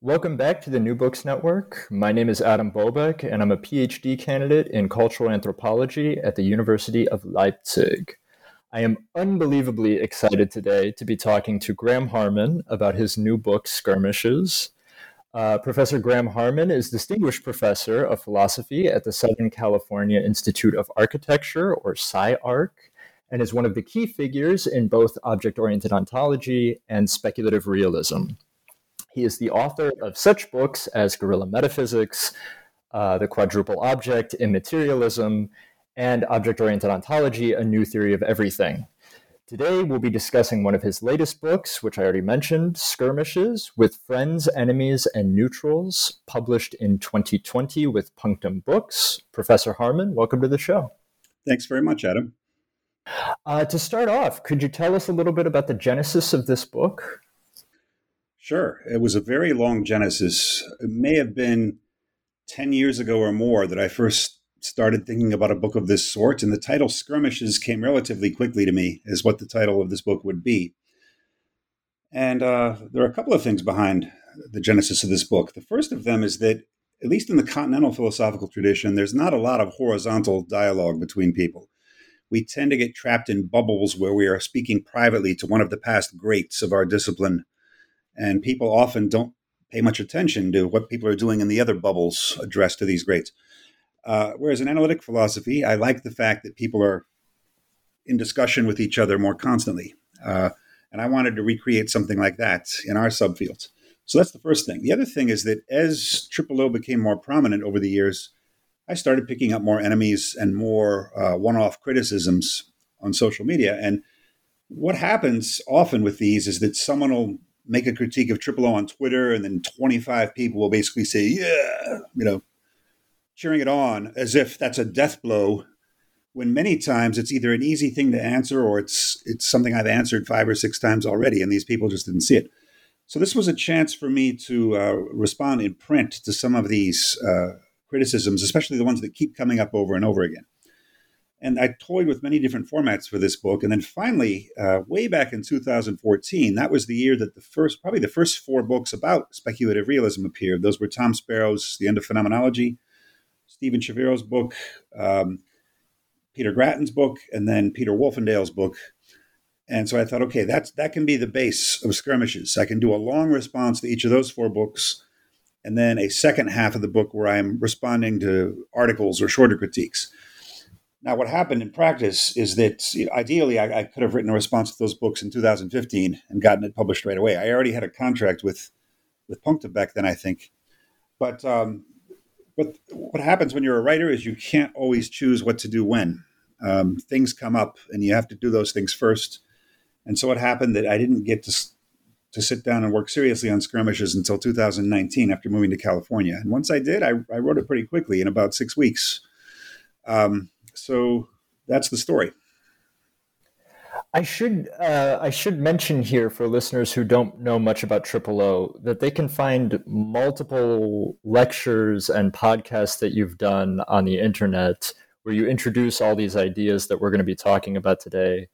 Welcome back to the New Books Network. My name is Adam Bobeck, and I'm a PhD candidate in cultural anthropology at the University of Leipzig. I am unbelievably excited today to be talking to Graham Harman about his new book, Skirmishes. Uh, professor Graham Harman is Distinguished Professor of Philosophy at the Southern California Institute of Architecture, or SCI-Arc, and is one of the key figures in both object oriented ontology and speculative realism. He is the author of such books as Guerrilla Metaphysics, uh, The Quadruple Object, Immaterialism, and Object Oriented Ontology A New Theory of Everything. Today, we'll be discussing one of his latest books, which I already mentioned Skirmishes with Friends, Enemies, and Neutrals, published in 2020 with Punctum Books. Professor Harman, welcome to the show. Thanks very much, Adam. Uh, to start off, could you tell us a little bit about the genesis of this book? Sure. It was a very long genesis. It may have been 10 years ago or more that I first started thinking about a book of this sort, and the title Skirmishes came relatively quickly to me as what the title of this book would be. And uh, there are a couple of things behind the genesis of this book. The first of them is that, at least in the continental philosophical tradition, there's not a lot of horizontal dialogue between people. We tend to get trapped in bubbles where we are speaking privately to one of the past greats of our discipline and people often don't pay much attention to what people are doing in the other bubbles addressed to these greats. Uh, whereas in analytic philosophy, I like the fact that people are in discussion with each other more constantly. Uh, and I wanted to recreate something like that in our subfields. So that's the first thing. The other thing is that as Triple O became more prominent over the years, I started picking up more enemies and more uh, one off criticisms on social media. And what happens often with these is that someone will make a critique of Triple O on Twitter, and then 25 people will basically say, yeah, you know, cheering it on as if that's a death blow. When many times it's either an easy thing to answer or it's it's something I've answered five or six times already, and these people just didn't see it. So this was a chance for me to uh, respond in print to some of these uh, criticisms, especially the ones that keep coming up over and over again. And I toyed with many different formats for this book. And then finally, uh, way back in 2014, that was the year that the first, probably the first four books about speculative realism appeared. Those were Tom Sparrow's The End of Phenomenology, Steven Shaviro's book, um, Peter Gratton's book, and then Peter Wolfendale's book. And so I thought, okay, that's that can be the base of skirmishes. I can do a long response to each of those four books, and then a second half of the book where I'm responding to articles or shorter critiques. Now, what happened in practice is that ideally I, I, could have written a response to those books in 2015 and gotten it published right away. I already had a contract with with Punctum back then, I think. But um, but what happens when you're a writer is you can't always choose what to do when. Um, things come up, and you have to do those things first. And so it happened that I didn't get to to sit down and work seriously on skirmishes until 2019 after moving to California. And once I did, I, I wrote it pretty quickly in about six weeks. Um, so that's the story. I should uh, I should mention here for listeners who don't know much about Triple O that they can find multiple lectures and podcasts that you've done on the internet where you introduce all these ideas that we're going to be talking about today,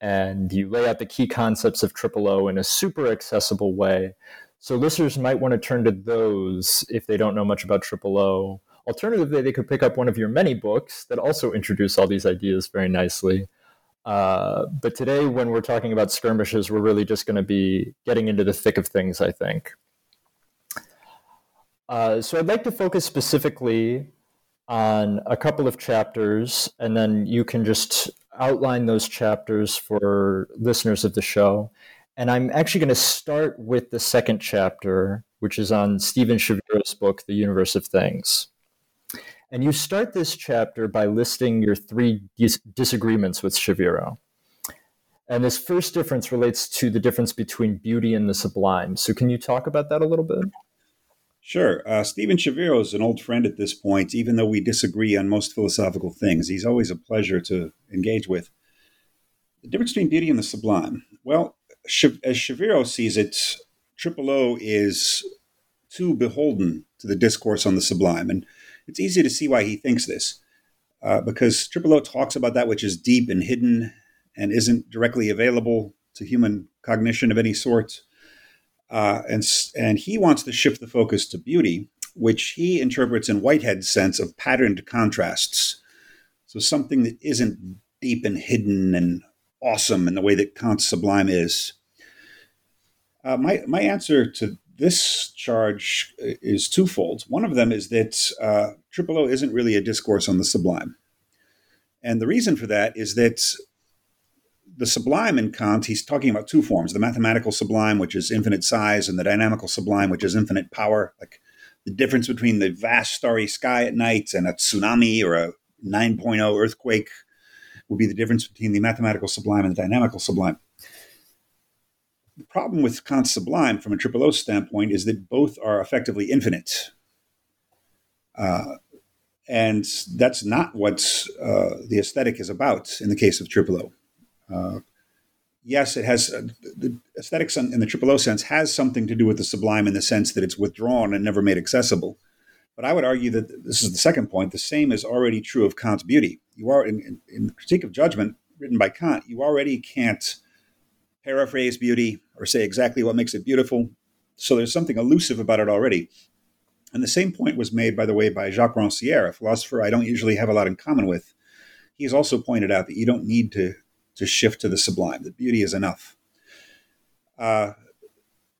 and you lay out the key concepts of Triple O in a super accessible way. So listeners might want to turn to those if they don't know much about Triple O Alternatively, they could pick up one of your many books that also introduce all these ideas very nicely. Uh, but today, when we're talking about skirmishes, we're really just going to be getting into the thick of things, I think. Uh, so I'd like to focus specifically on a couple of chapters, and then you can just outline those chapters for listeners of the show. And I'm actually going to start with the second chapter, which is on Steven Shaviro's book, The Universe of Things. And you start this chapter by listing your three dis- disagreements with Shaviro. And this first difference relates to the difference between beauty and the sublime. So, can you talk about that a little bit? Sure. Uh, Steven Shaviro is an old friend at this point, even though we disagree on most philosophical things. He's always a pleasure to engage with. The difference between beauty and the sublime. Well, as Shaviro sees it, Triple O is too beholden to the discourse on the sublime. And it's easy to see why he thinks this, uh, because Triple O talks about that which is deep and hidden and isn't directly available to human cognition of any sort. Uh, and, and he wants to shift the focus to beauty, which he interprets in Whitehead's sense of patterned contrasts. So something that isn't deep and hidden and awesome in the way that Kant's sublime is. Uh, my, my answer to this charge is twofold. One of them is that uh, Triple O isn't really a discourse on the sublime. And the reason for that is that the sublime in Kant, he's talking about two forms the mathematical sublime, which is infinite size, and the dynamical sublime, which is infinite power. Like the difference between the vast starry sky at night and a tsunami or a 9.0 earthquake would be the difference between the mathematical sublime and the dynamical sublime. The problem with Kant's sublime from a triple O standpoint is that both are effectively infinite. Uh, and that's not what uh, the aesthetic is about in the case of triple O. Uh, yes, it has uh, the aesthetics in the triple O sense has something to do with the sublime in the sense that it's withdrawn and never made accessible. But I would argue that this is the second point. The same is already true of Kant's beauty. You are in, in, in the Critique of Judgment, written by Kant. You already can't paraphrase beauty or say exactly what makes it beautiful. So there's something elusive about it already. And the same point was made, by the way, by Jacques Rancière, a philosopher I don't usually have a lot in common with. He's also pointed out that you don't need to to shift to the sublime, that beauty is enough. Uh,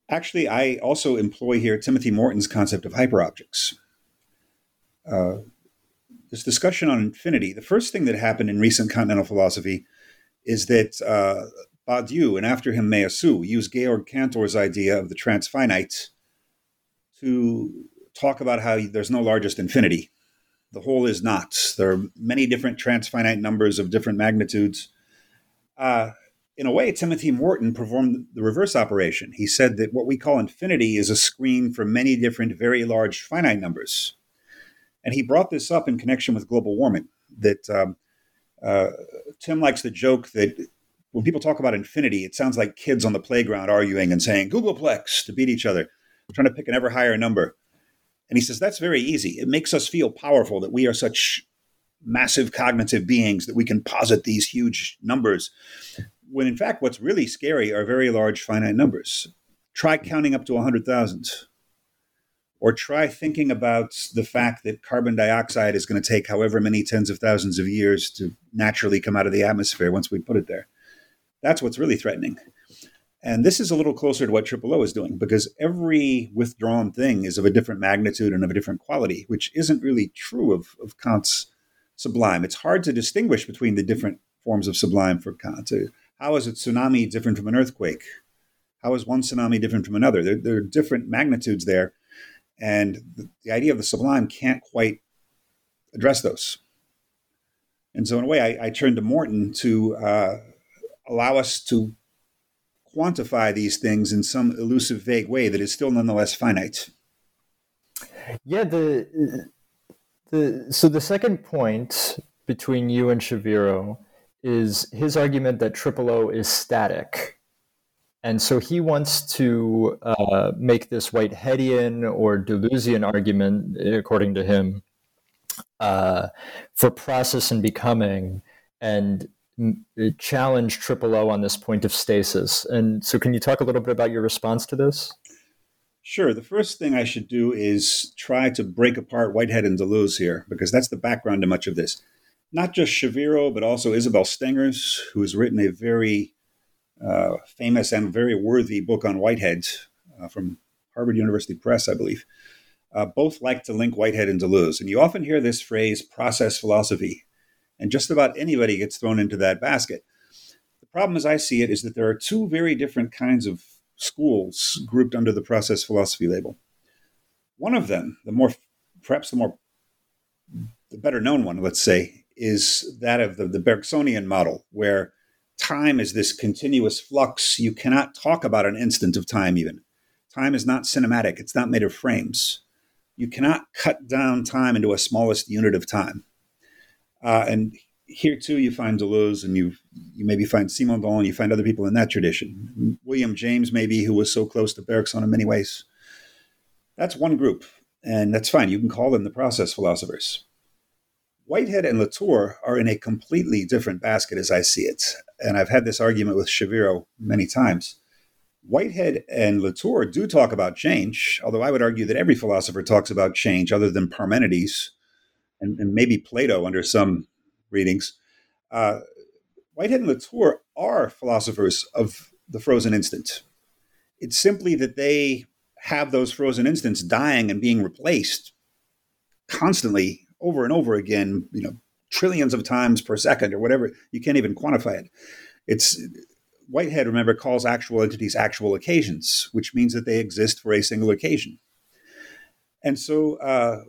actually, I also employ here Timothy Morton's concept of hyperobjects. Uh, this discussion on infinity, the first thing that happened in recent continental philosophy is that uh, Badiou and after him Meillassoux used Georg Cantor's idea of the transfinite to talk about how there's no largest infinity. The whole is not. There are many different transfinite numbers of different magnitudes uh, in a way, Timothy Morton performed the reverse operation. He said that what we call infinity is a screen for many different, very large finite numbers. And he brought this up in connection with global warming. That um, uh, Tim likes the joke that when people talk about infinity, it sounds like kids on the playground arguing and saying googolplex to beat each other, trying to pick an ever higher number. And he says that's very easy. It makes us feel powerful that we are such massive cognitive beings that we can posit these huge numbers. When in fact, what's really scary are very large finite numbers. Try counting up to 100,000. Or try thinking about the fact that carbon dioxide is going to take however many tens of thousands of years to naturally come out of the atmosphere once we put it there. That's what's really threatening. And this is a little closer to what Triple O is doing because every withdrawn thing is of a different magnitude and of a different quality, which isn't really true of, of Kant's sublime. It's hard to distinguish between the different forms of sublime for Kant. How is a tsunami different from an earthquake? How is one tsunami different from another? There, there are different magnitudes there. And the, the, idea of the sublime can't quite address those. And so, in a way, I, I turn to Morton to uh, allow us to quantify these things in some elusive, vague way that is still nonetheless finite. Yeah, the the, so the second point between you and Shaviro is his argument that triple O is static. And so he wants to uh, make this Whiteheadian or Deleuzian argument, according to him, uh, for process and becoming and challenge triple O on this point of stasis. And so, can you talk a little bit about your response to this? Sure. The first thing I should do is try to break apart Whitehead and Deleuze here, because that's the background to much of this. not just Shaviro, but also Isabel Stengers, who has written a very uh, famous and very worthy book on Whitehead uh, from Harvard University Press, I believe. Uh, both like to link Whitehead and Deleuze. And you often hear this phrase, process philosophy, and just about anybody gets thrown into that basket. The problem, as I see it, is that there are two very different kinds of schools grouped under the process philosophy label. One of them, the more, perhaps the more, the better known one, let's say, is that of the, the Bergsonian model, where time is this continuous flux. You cannot talk about an instant of time, even. Time is not cinematic, it's not made of frames. You cannot cut down time into a smallest unit of time. Uh, and here too, you find Deleuze, and you you maybe find Simon and you find other people in that tradition. William James, maybe, who was so close to Bergson in many ways. That's one group, and that's fine. You can call them the process philosophers. Whitehead and Latour are in a completely different basket as I see it. And I've had this argument with Shaviro many times. Whitehead and Latour do talk about change, although I would argue that every philosopher talks about change other than Parmenides and, and maybe Plato under some readings. Uh, Whitehead and Latour are philosophers of the frozen instant. It's simply that they have those frozen instants dying and being replaced constantly over and over again, you know, trillions of times per second or whatever. You can't even quantify it. It's Whitehead, remember, calls actual entities actual occasions, which means that they exist for a single occasion. And so uh,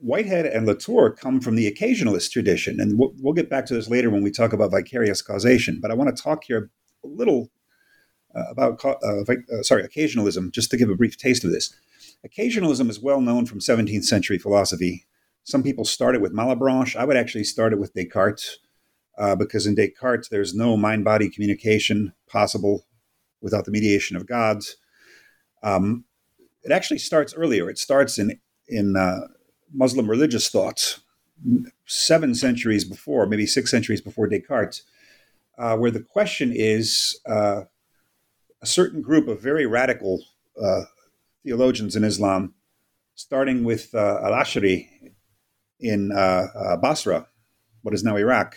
Whitehead and Latour come from the occasionalist tradition. And we'll, we'll, get back to this later when we talk about vicarious causation. But I want to talk here a little uh, about, uh, uh, sorry, occasionalism, just to give a brief taste of this. Occasionalism is well known from 17th century philosophy. Some people start it with Malebranche. I would actually start it with Descartes uh, because in Descartes, there's no mind body communication possible without the mediation of gods. Um, it actually starts earlier. It starts in, in uh, Muslim religious thoughts seven centuries before, maybe six centuries before Descartes, uh, where the question is uh, a certain group of very radical uh, theologians in Islam, starting with uh, Al Ashari in uh, uh, Basra, what is now Iraq,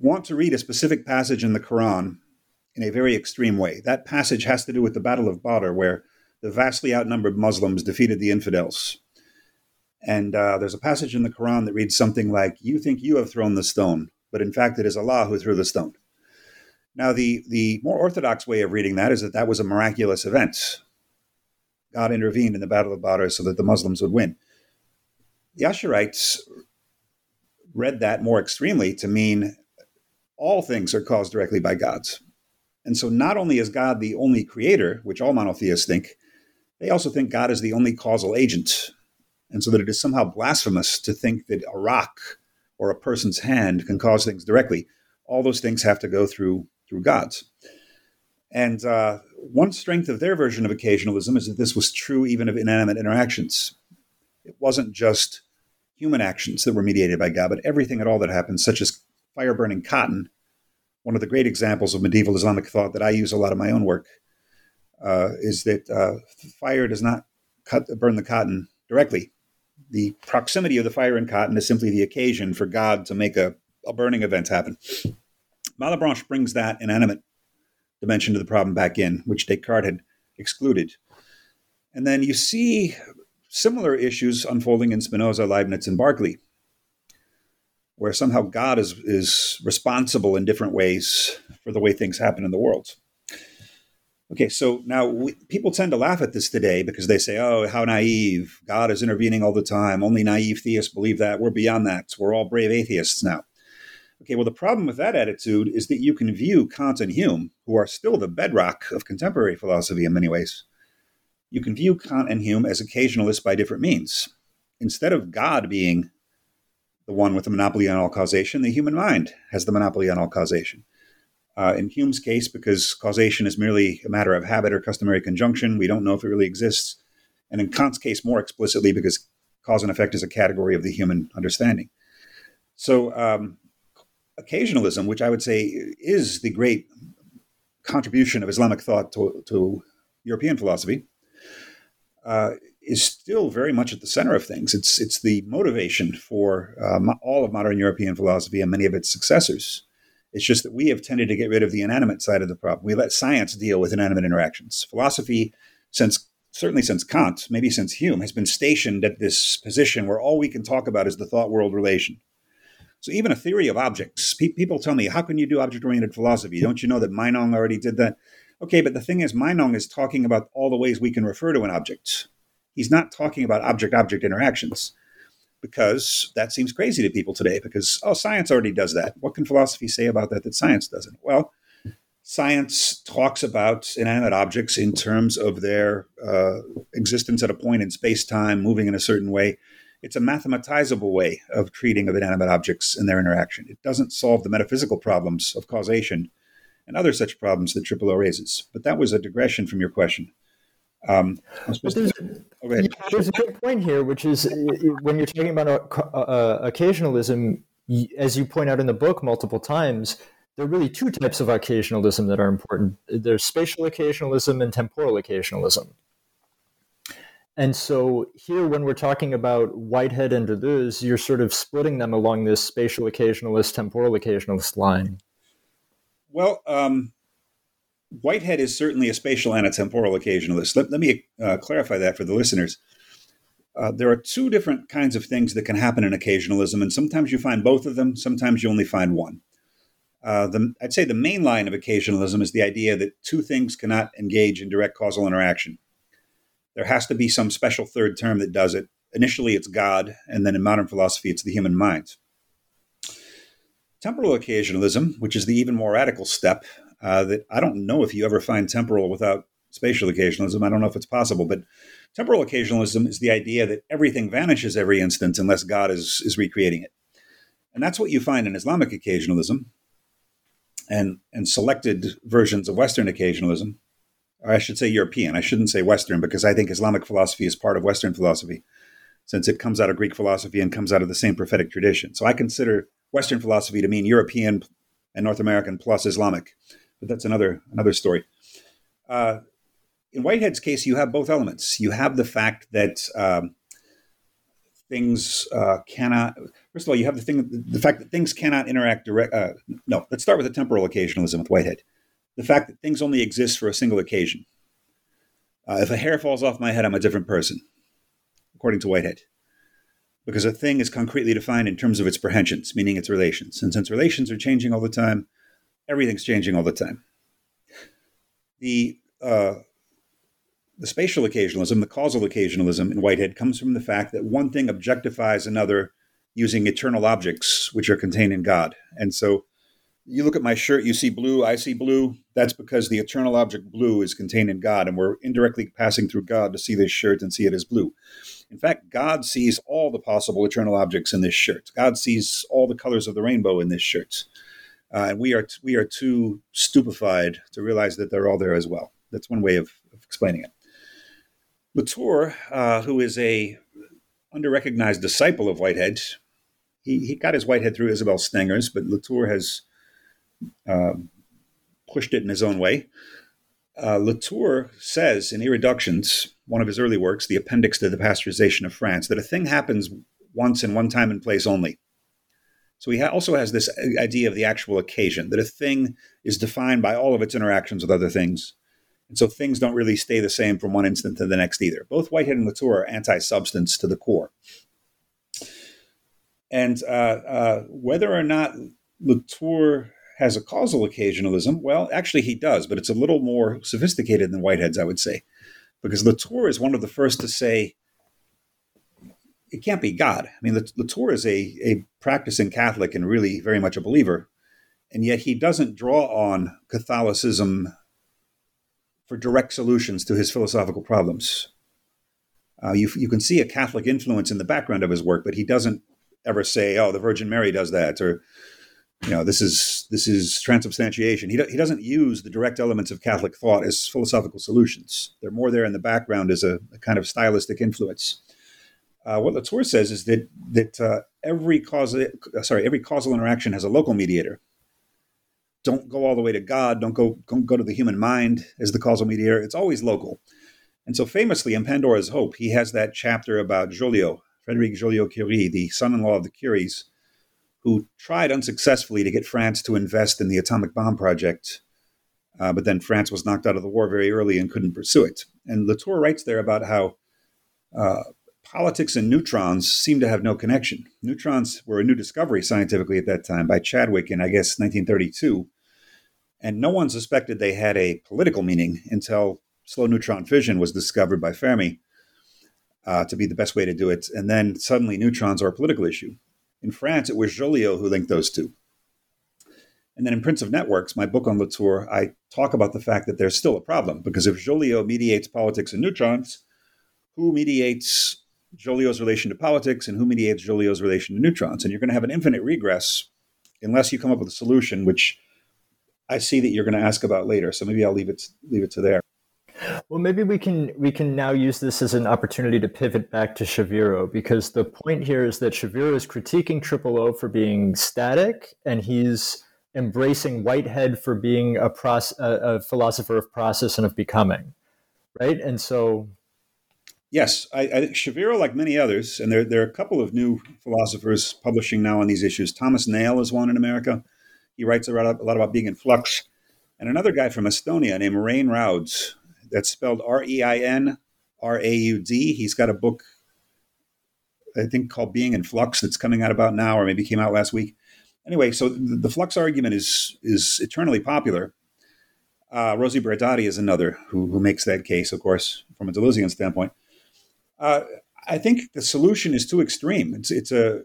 want to read a specific passage in the Quran in a very extreme way. That passage has to do with the Battle of Badr, where the vastly outnumbered Muslims defeated the infidels. And uh, there's a passage in the Quran that reads something like, You think you have thrown the stone, but in fact it is Allah who threw the stone. Now, the, the more orthodox way of reading that is that that was a miraculous event. God intervened in the Battle of Badr so that the Muslims would win. The Asharites read that more extremely to mean all things are caused directly by gods. And so not only is God the only creator, which all monotheists think, they also think God is the only causal agent. And so that it is somehow blasphemous to think that a rock or a person's hand can cause things directly. All those things have to go through through gods. And uh, one strength of their version of occasionalism is that this was true even of inanimate interactions. It wasn't just human actions that were mediated by God, but everything at all that happened, such as fire burning cotton. One of the great examples of medieval Islamic thought that I use a lot in my own work uh, is that uh, fire does not cut burn the cotton directly. The proximity of the fire and cotton is simply the occasion for God to make a, a burning event happen. Malebranche brings that inanimate dimension to the problem back in, which Descartes had excluded. And then you see similar issues unfolding in Spinoza, Leibniz, and Berkeley, where somehow God is, is responsible in different ways for the way things happen in the world. Okay, so now we, people tend to laugh at this today because they say, oh, how naive. God is intervening all the time. Only naive theists believe that. We're beyond that. We're all brave atheists now. Okay, well, the problem with that attitude is that you can view Kant and Hume, who are still the bedrock of contemporary philosophy in many ways, you can view Kant and Hume as occasionalists by different means. Instead of God being the one with the monopoly on all causation, the human mind has the monopoly on all causation. Uh, in Hume's case, because causation is merely a matter of habit or customary conjunction, we don't know if it really exists. And in Kant's case, more explicitly, because cause and effect is a category of the human understanding. So, um, occasionalism, which I would say is the great contribution of Islamic thought to, to European philosophy, uh, is still very much at the center of things. It's it's the motivation for uh, all of modern European philosophy and many of its successors. It's just that we have tended to get rid of the inanimate side of the problem. We let science deal with inanimate interactions. Philosophy, since certainly since Kant, maybe since Hume, has been stationed at this position where all we can talk about is the thought world relation. So even a theory of objects, pe- people tell me, how can you do object oriented philosophy? Don't you know that Meinong already did that? Okay, but the thing is, Meinong is talking about all the ways we can refer to an object. He's not talking about object object interactions because that seems crazy to people today because, oh, science already does that. What can philosophy say about that that science doesn't? Well, science talks about inanimate objects in terms of their uh, existence at a point in space time, moving in a certain way. It's a mathematizable way of treating of inanimate objects and their interaction. It doesn't solve the metaphysical problems of causation and other such problems that Triple O raises. But that was a digression from your question. Um, there's, to, oh, yeah, there's, a good point here, which is when you're talking about uh, uh, occasionalism, as you point out in the book multiple times, there are really two types of occasionalism that are important. There's spatial occasionalism and temporal occasionalism. And so here, when we're talking about Whitehead and Deleuze, you're sort of splitting them along this spatial occasionalist, temporal occasionalist line. Well, um, Whitehead is certainly a spatial and a temporal occasionalist. Let, let me uh, clarify that for the listeners. Uh, there are two different kinds of things that can happen in occasionalism, and sometimes you find both of them, sometimes you only find one. Uh, the, I'd say the main line of occasionalism is the idea that two things cannot engage in direct causal interaction. There has to be some special third term that does it. Initially, it's God, and then in modern philosophy, it's the human mind. Temporal occasionalism, which is the even more radical step, uh, that I don't know if you ever find temporal without spatial occasionalism. I don't know if it's possible, but temporal occasionalism is the idea that everything vanishes every instant unless God is, is recreating it. And that's what you find in Islamic occasionalism and, and selected versions of Western occasionalism. I should say European. I shouldn't say Western because I think Islamic philosophy is part of Western philosophy since it comes out of Greek philosophy and comes out of the same prophetic tradition. So I consider Western philosophy to mean European and North American plus Islamic, but that's another another story. Uh, in Whitehead's case, you have both elements. You have the fact that um, things uh, cannot. First of all, you have the thing, the fact that things cannot interact direct. Uh, no, let's start with the temporal occasionalism with Whitehead. The fact that things only exist for a single occasion. Uh, if a hair falls off my head, I'm a different person, according to Whitehead because a thing is concretely defined in terms of its prehensions, meaning its relations. And since relations are changing all the time, everything's changing all the time. The uh, the spatial occasionalism, the causal occasionalism in Whitehead comes from the fact that one thing objectifies another using eternal objects which are contained in God. And so you look at my shirt, you see blue, I see blue. That's because the eternal object blue is contained in God, and we're indirectly passing through God to see this shirt and see it as blue. In fact, God sees all the possible eternal objects in this shirt. God sees all the colors of the rainbow in this shirt. Uh, and we are, t- we are too stupefied to realize that they're all there as well. That's one way of, of explaining it. Latour, uh, who is a underrecognized disciple of Whitehead, he, he got his Whitehead through Isabel Stengers, but Latour has uh, pushed it in his own way. Uh, Latour says in Irreductions, one of his early works, the appendix to the pasteurization of France, that a thing happens once in one time and place only. So he ha- also has this idea of the actual occasion, that a thing is defined by all of its interactions with other things. And so things don't really stay the same from one instant to the next either. Both Whitehead and Latour are anti substance to the core. And uh, uh, whether or not Latour has a causal occasionalism, well, actually he does, but it's a little more sophisticated than Whitehead's, I would say because Latour is one of the first to say it can't be God. I mean, Latour is a, a practicing Catholic and really very much a believer, and yet he doesn't draw on Catholicism for direct solutions to his philosophical problems. Uh, you, you can see a Catholic influence in the background of his work, but he doesn't ever say, "Oh, the Virgin Mary does that," or you know, this is this is transubstantiation. He, do, he doesn't use the direct elements of Catholic thought as philosophical solutions. They're more there in the background as a, a kind of stylistic influence. Uh, what Latour says is that that uh, every causal sorry every causal interaction has a local mediator. Don't go all the way to God. Don't go don't go to the human mind as the causal mediator. It's always local. And so, famously in Pandora's Hope, he has that chapter about Joliot, Frederic Joliot Curie, the son in law of the Curies, who tried unsuccessfully to get France to invest in the atomic bomb project. Uh, but then France was knocked out of the war very early and couldn't pursue it. And Latour writes there about how uh, politics and neutrons seem to have no connection. Neutrons were a new discovery scientifically at that time by Chadwick in, I guess, 1932. And no one suspected they had a political meaning until slow neutron fission was discovered by Fermi uh, to be the best way to do it. And then suddenly neutrons are a political issue. In France, it was Joliot who linked those two. And then in Prince of Networks, my book on Latour, I talk about the fact that there's still a problem because if Joliot mediates politics and neutrons, who mediates Joliot's relation to politics and who mediates Joliot's relation to neutrons? And you're going to have an infinite regress unless you come up with a solution, which I see that you're going to ask about later. So maybe I'll leave it leave it to there. Well, maybe we can we can now use this as an opportunity to pivot back to Shaviro because the point here is that Shaviro is critiquing Triple O for being static, and he's embracing Whitehead for being a, proce- a, a philosopher of process and of becoming, right? And so, yes, I, I like many others, and there there are a couple of new philosophers publishing now on these issues. Thomas Nail is one in America. He writes a lot, a lot about being in flux, and another guy from Estonia named Rein Rauds that's spelled R E I N R A U D. He's got a book, I think, called Being in Flux that's coming out about now, or maybe came out last week. Anyway, so the, the flux argument is is eternally popular. Uh, Rosi Braidotti is another who, who makes that case, of course, from a Deleuzian standpoint. Uh, I think the solution is too extreme. It's it's a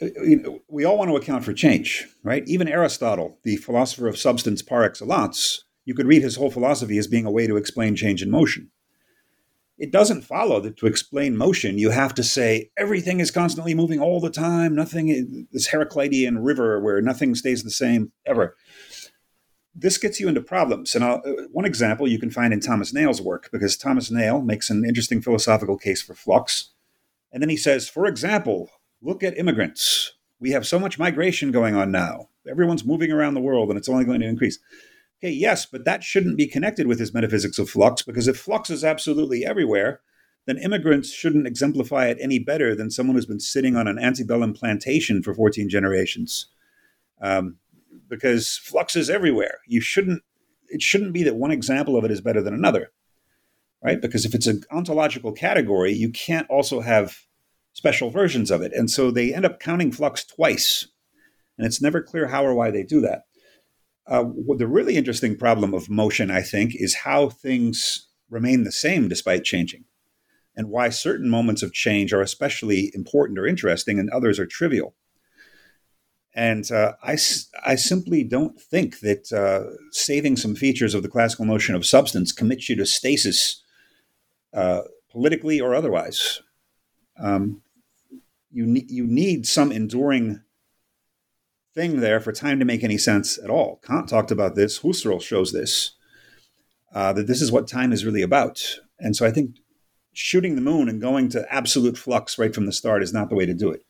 you know, we all want to account for change, right? Even Aristotle, the philosopher of substance par excellence, you could read his whole philosophy as being a way to explain change in motion. It doesn't follow that to explain motion, you have to say everything is constantly moving all the time, nothing, this Heraclitean river where nothing stays the same ever. This gets you into problems. And I'll, uh, one example you can find in Thomas Nail's work, because Thomas Nail makes an interesting philosophical case for flux. And then he says, for example, Look at immigrants. We have so much migration going on now. Everyone's moving around the world and it's only going to increase. Okay, yes, but that shouldn't be connected with his metaphysics of flux because if flux is absolutely everywhere, then immigrants shouldn't exemplify it any better than someone who's been sitting on an antebellum plantation for 14 generations. Um, because flux is everywhere. You shouldn't, it shouldn't be that one example of it is better than another, right? Because if it's an ontological category, you can't also have special versions of it. And so they end up counting flux twice. And it's never clear how or why they do that. Uh, the really interesting problem of motion, I think, is how things remain the same despite changing, and why certain moments of change are especially important or interesting and others are trivial. And uh, I, I simply don't think that uh, saving some features of the classical notion of substance commits you to stasis uh, politically or otherwise. Um, you ne- you need some enduring thing there for time to make any sense at all. Kant talked about this. Husserl shows this uh, that this is what time is really about. And so I think shooting the moon and going to absolute flux right from the start is not the way to do it.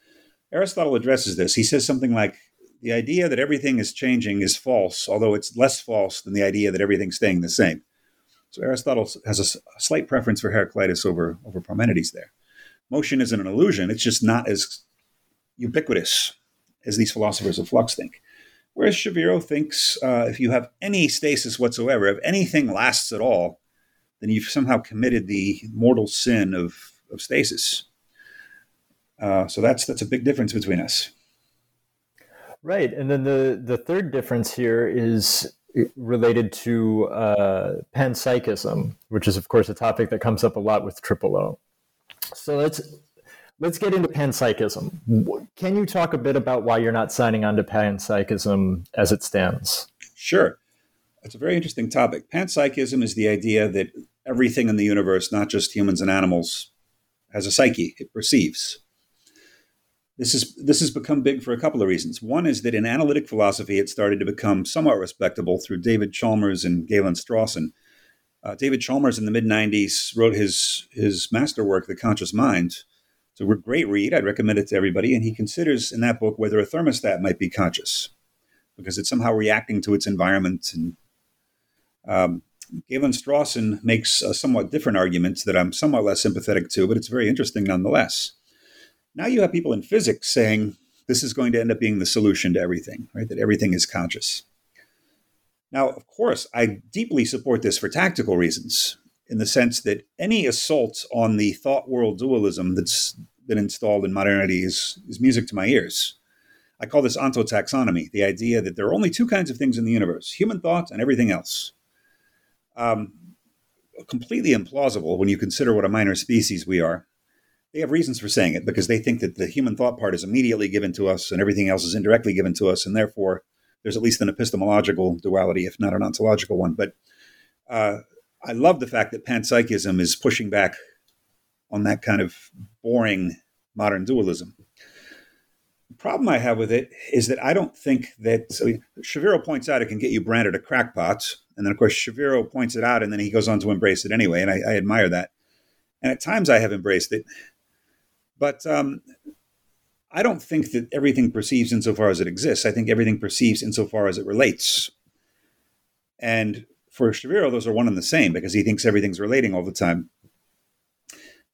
Aristotle addresses this. He says something like the idea that everything is changing is false, although it's less false than the idea that everything's staying the same. So Aristotle has a, slight preference for Heraclitus over, over Parmenides there motion isn't an illusion. It's just not as ubiquitous as these philosophers of flux think. Whereas Shaviro thinks uh, if you have any stasis whatsoever, if anything lasts at all, then you've somehow committed the mortal sin of, of stasis. Uh, so that's that's a big difference between us. Right, and then the the third difference here is related to uh, panpsychism, which is of course a topic that comes up a lot with Triple O. So let's let's get into panpsychism. Can you talk a bit about why you're not signing on to panpsychism as it stands? Sure. It's a very interesting topic. Panpsychism is the idea that everything in the universe, not just humans and animals, has a psyche. It perceives. This is this has become big for a couple of reasons. One is that in analytic philosophy, it started to become somewhat respectable through David Chalmers and Galen Strawson uh, David Chalmers in the mid 90s wrote his, his masterwork, The Conscious Mind. It's a great read. I'd recommend it to everybody. And he considers in that book whether a thermostat might be conscious because it's somehow reacting to its environment and Um, Galen Strawson makes a somewhat different argument that I'm somewhat less sympathetic to, but it's very interesting nonetheless. Now you have people in physics saying this is going to end up being the solution to everything, right? That everything is conscious. Now, of course, I deeply support this for tactical reasons, in the sense that any assault on the thought world dualism that's been installed in modernity is, is music to my ears. I call this ontotaxonomy, the idea that there are only two kinds of things in the universe human thought and everything else. Um, completely implausible when you consider what a minor species we are. They have reasons for saying it because they think that the human thought part is immediately given to us and everything else is indirectly given to us, and therefore there's at least an epistemological duality, if not an ontological one. But uh, I love the fact that panpsychism is pushing back on that kind of boring modern dualism. The problem I have with it is that I don't think that so Shaviro points out it can get you branded a crackpot, and then of course Shaviro points it out, and then he goes on to embrace it anyway, and I, I admire that. And at times I have embraced it, but um, I don't think that everything perceives insofar as it exists. I think everything perceives insofar as it relates. And for Shaviro, those are one and the same because he thinks everything's relating all the time.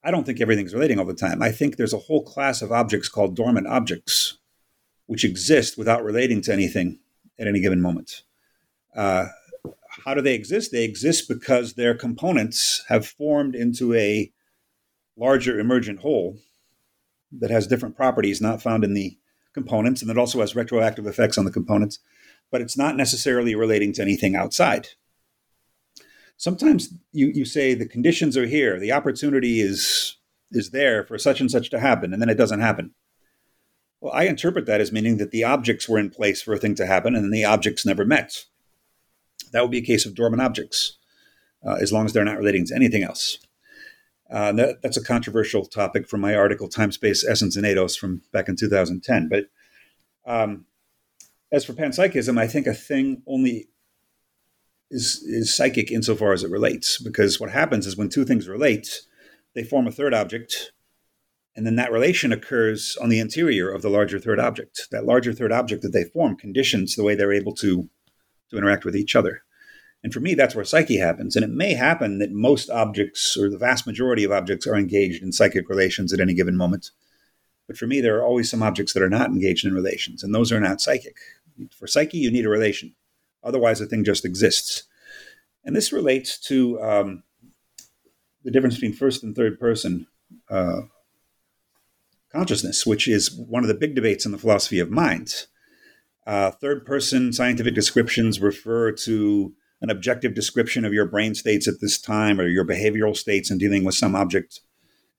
I don't think everything's relating all the time. I think there's a whole class of objects called dormant objects, which exist without relating to anything at any given moment. Uh, how do they exist? They exist because their components have formed into a larger emergent whole that has different properties not found in the components, and that also has retroactive effects on the components, but it's not necessarily relating to anything outside sometimes you, you say the conditions are here, the opportunity is is there for such and such to happen, and then it doesn't happen. Well, I interpret that as meaning that the objects were in place for a thing to happen, and then the objects never met. That would be a case of dormant objects, uh, as long as they're not relating to anything else. Uh, that, that's a controversial topic from my article, Time, Space, Essence, and Eidos from back in 2010. But um, as for panpsychism, I think a thing only is is psychic insofar as it relates, because what happens is when two things relate, they form a third object, and then that relation occurs on the interior of the larger third object. That larger third object that they form conditions the way they're able to to interact with each other. And for me, that's where psyche happens. And it may happen that most objects, or the vast majority of objects, are engaged in psychic relations at any given moment. But for me, there are always some objects that are not engaged in relations, and those are not psychic. For psyche, you need a relation. Otherwise, the thing just exists. And this relates to um, the difference between first and third person uh, consciousness, which is one of the big debates in the philosophy of mind. Uh, third person scientific descriptions refer to an objective description of your brain states at this time or your behavioral states in dealing with some object.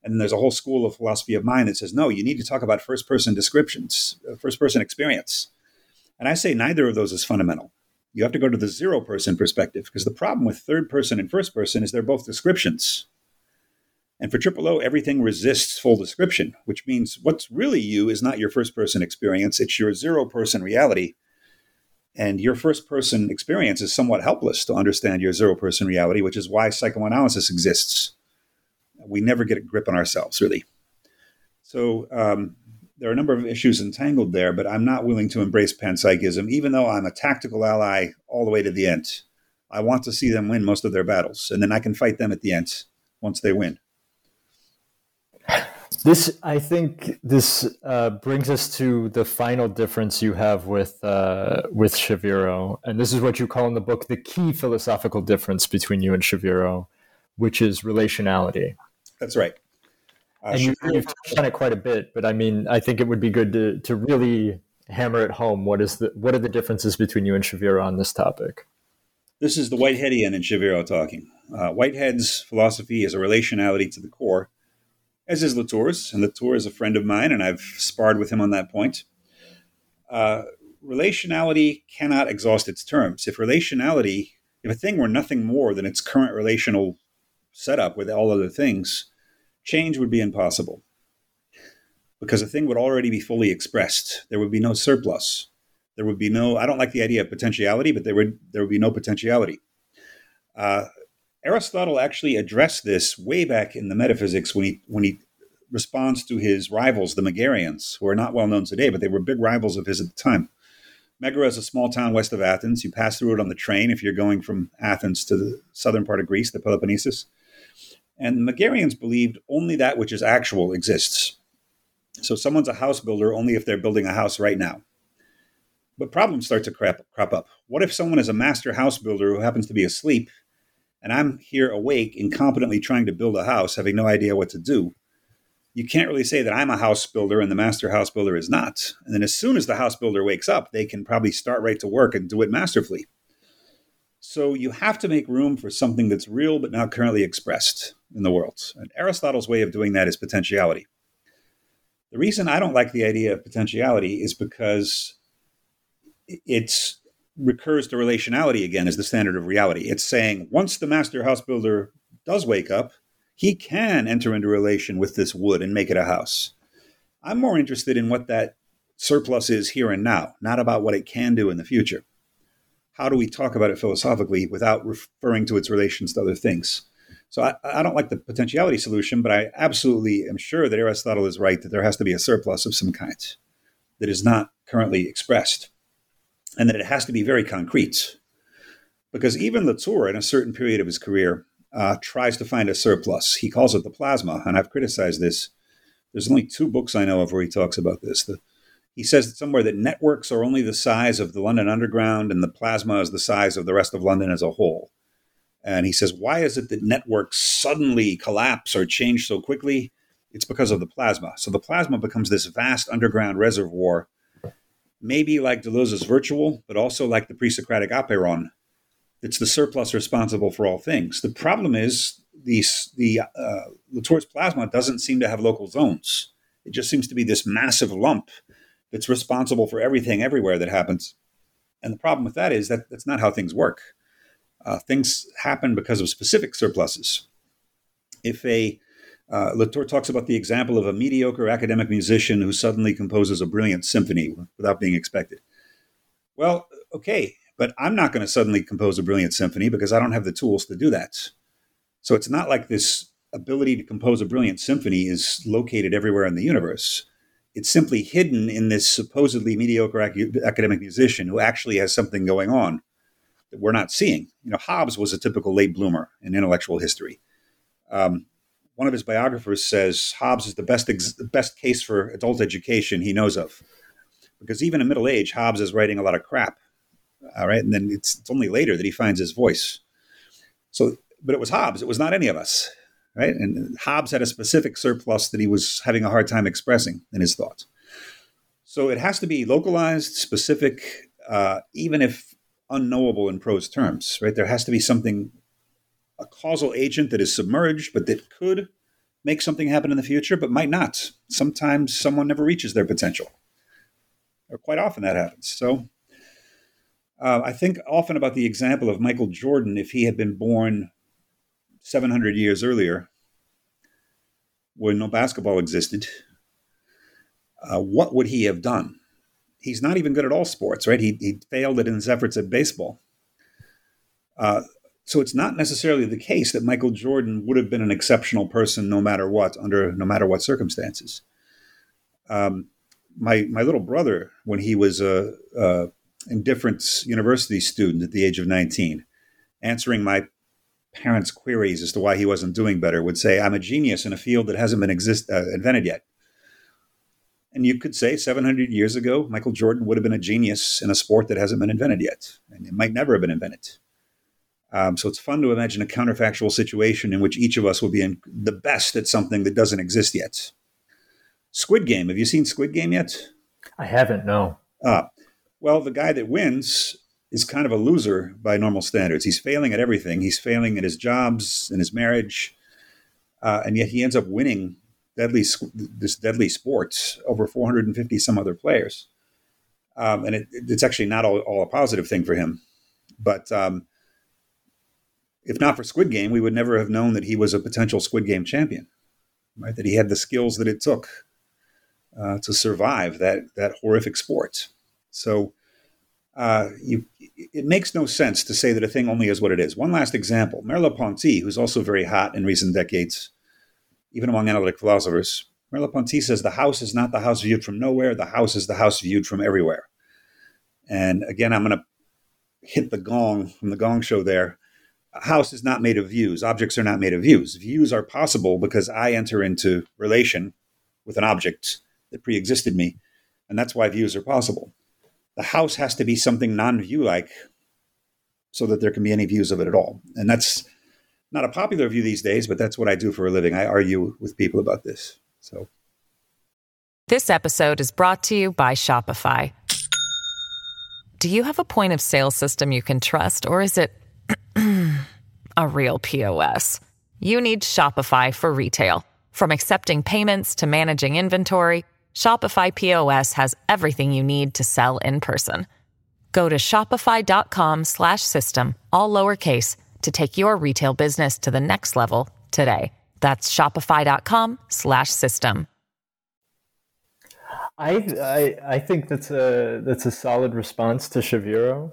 And there's a whole school of philosophy of mind that says, no, you need to talk about first person descriptions, uh, first person experience. And I say neither of those is fundamental you have to go to the zero person perspective because the problem with third person and first person is they're both descriptions. And for triple O, everything resists full description, which means what's really you is not your first person experience, it's your zero person reality. And your first person experience is somewhat helpless to understand your zero person reality, which is why psychoanalysis exists. We never get a grip on ourselves, really. So, um, there are a number of issues entangled there, but I'm not willing to embrace panpsychism, even though I'm a tactical ally all the way to the end. I want to see them win most of their battles, and then I can fight them at the end once they win. This, I think, this uh, brings us to the final difference you have with uh, with Shaviro, and this is what you call in the book the key philosophical difference between you and Shaviro, which is relationality. That's right. Uh, and you, have touched on it quite a bit, but I mean, I think it would be good to, to really hammer it home. What is the what are the differences between you and Shaviro on this topic? This is the Whiteheadian and Shaviro talking. Uh, Whitehead's philosophy is a relationality to the core, as is Latour's, and Latour is a friend of mine, and I've sparred with him on that point. Uh, relationality cannot exhaust its terms. If relationality, if a thing were nothing more than its current relational setup with all other things, change would be impossible because a thing would already be fully expressed. There would be no surplus. There would be no. I don't like the idea of potentiality, but there would there would be no potentiality. Uh, Aristotle actually addressed this way back in the Metaphysics when he when he responds to his rivals, the Megarians, who are not well known today, but they were big rivals of his at the time. Megara is a small town west of Athens. You pass through it on the train if you're going from Athens to the southern part of Greece, the Peloponnesus. And the Megarians believed only that which is actual exists. So someone's a house builder only if they're building a house right now. But problems start to crop, crop up. What if someone is a master house builder who happens to be asleep, and I'm here awake, incompetently trying to build a house, having no idea what to do? You can't really say that I'm a house builder and the master house builder is not. And then as soon as the house builder wakes up, they can probably start right to work and do it masterfully. So you have to make room for something that's real but not currently expressed in the world. And Aristotle's way of doing that is potentiality. The reason I don't like the idea of potentiality is because it recurs to relationality again as the standard of reality. It's saying once the master house builder does wake up, he can enter into relation with this wood and make it a house. I'm more interested in what that surplus is here and now, not about what it can do in the future. How do we talk about it philosophically without referring to its relations to other things? So I, I, don't like the potentiality solution, but I absolutely am sure that Aristotle is right that there has to be a surplus of some kind that is not currently expressed and that it has to be very concrete. Because even Latour, in a certain period of his career, uh, tries to find a surplus. He calls it the plasma, and I've criticized this. There's only two books I know of where he talks about this. The, he says somewhere that networks are only the size of the London Underground, and the plasma is the size of the rest of London as a whole. And he says, why is it that networks suddenly collapse or change so quickly? It's because of the plasma. So the plasma becomes this vast underground reservoir maybe like Deleuze's virtual, but also like the pre-Socratic apeiron. It's the surplus responsible for all things. The problem is the, the uh, Latour's plasma doesn't seem to have local zones. It just seems to be this massive lump that's responsible for everything everywhere that happens. And the problem with that is that that's not how things work. Uh, things happen because of specific surpluses. If a uh, Latour talks about the example of a mediocre academic musician who suddenly composes a brilliant symphony without being expected. Well, okay, but I'm not going to suddenly compose a brilliant symphony because I don't have the tools to do that. So it's not like this ability to compose a brilliant symphony is located everywhere in the universe. It's simply hidden in this supposedly mediocre ac- academic musician who actually has something going on that we're not seeing. You know, Hobbes was a typical late bloomer in intellectual history. Um, one of his biographers says Hobbes is the best ex- best case for adult education he knows of, because even in middle age, Hobbes is writing a lot of crap. All right, and then it's, it's only later that he finds his voice. So, but it was Hobbes; it was not any of us, right? And Hobbes had a specific surplus that he was having a hard time expressing in his thoughts. So it has to be localized, specific, uh, even if unknowable in prose terms, right? There has to be something a causal agent that is submerged, but that could make something happen in the future, but might not. Sometimes someone never reaches their potential, or quite often that happens. So uh, I think often about the example of Michael Jordan if he had been born 700 years earlier, when no basketball existed. Uh, what would he have done? He's not even good at all sports, right? He, he failed in his efforts at baseball. Uh, so it's not necessarily the case that Michael Jordan would have been an exceptional person no matter what, under no matter what circumstances. Um, my my little brother, when he was a, a indifference university student at the age of 19, answering my parents' queries as to why he wasn't doing better, would say, "I'm a genius in a field that hasn't been exist, uh, invented yet." And you could say 700 years ago, Michael Jordan would have been a genius in a sport that hasn't been invented yet, and it might never have been invented. Um, so it's fun to imagine a counterfactual situation in which each of us will be in the best at something that doesn't exist yet. Squid Game. Have you seen Squid Game yet? I haven't. No. Ah, well, the guy that wins is kind of a loser by normal standards. He's failing at everything. He's failing at his jobs and his marriage, uh, and yet he ends up winning deadly this deadly sport over 450 some other players. Um, and it, it's actually not all, all, a positive thing for him, but um, if not for Squid Game, we would never have known that he was a potential Squid Game champion, right? That he had the skills that it took uh, to survive that that horrific sport. So, uh, you, it makes no sense to say that a thing only is what it is. One last example: Merleau-Ponty, who's also very hot in recent decades, even among analytic philosophers. Merleau-Ponty says the house is not the house viewed from nowhere; the house is the house viewed from everywhere. And again, I'm going to hit the gong from the gong show there. House is not made of views. Objects are not made of views. Views are possible because I enter into relation with an object that pre-existed me, and that's why views are possible. The house has to be something non-view like so that there can be any views of it at all. And that's not a popular view these days, but that's what I do for a living. I argue with people about this. So This episode is brought to you by Shopify. Do you have a point of sale system you can trust or is it a real POS? You need Shopify for retail. From accepting payments to managing inventory, Shopify POS has everything you need to sell in person. Go to shopify.com/system all lowercase to take your retail business to the next level today. That's shopify.com/system. I, I I think that's a that's a solid response to Shaviro,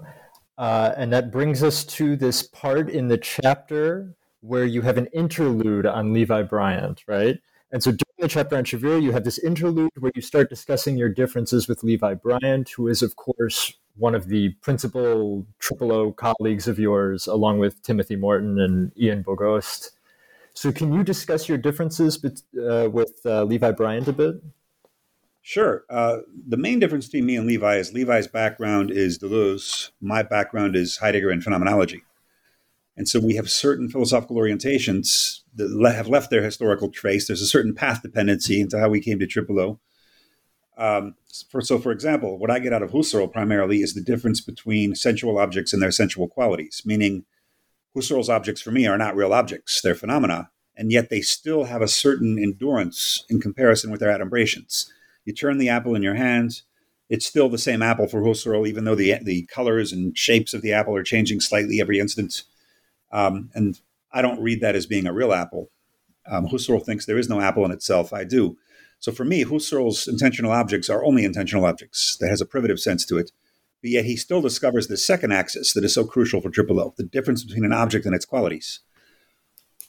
uh, and that brings us to this part in the chapter where you have an interlude on Levi Bryant, right? And so during the chapter on Shaviro, you have this interlude where you start discussing your differences with Levi Bryant, who is of course one of the principal Triple O colleagues of yours, along with Timothy Morton and Ian Bogost. So can you discuss your differences uh, with uh, Levi Bryant a bit? Sure. Uh, the main difference between me and Levi is Levi's background is Deleuze. My background is Heidegger and phenomenology. And so we have certain philosophical orientations that have left their historical trace. There's a certain path dependency into how we came to Triple O. Um, for, so, for example, what I get out of Husserl primarily is the difference between sensual objects and their sensual qualities, meaning Husserl's objects for me are not real objects, they're phenomena, and yet they still have a certain endurance in comparison with their adumbrations. You turn the apple in your hands. it's still the same apple for Husserl, even though the, the colors and shapes of the apple are changing slightly every instant. Um, and I don't read that as being a real apple. Um, Husserl thinks there is no apple in itself. I do. So for me, Husserl's intentional objects are only intentional objects. That has a privative sense to it. But yet he still discovers the second axis that is so crucial for Triple O, the difference between an object and its qualities.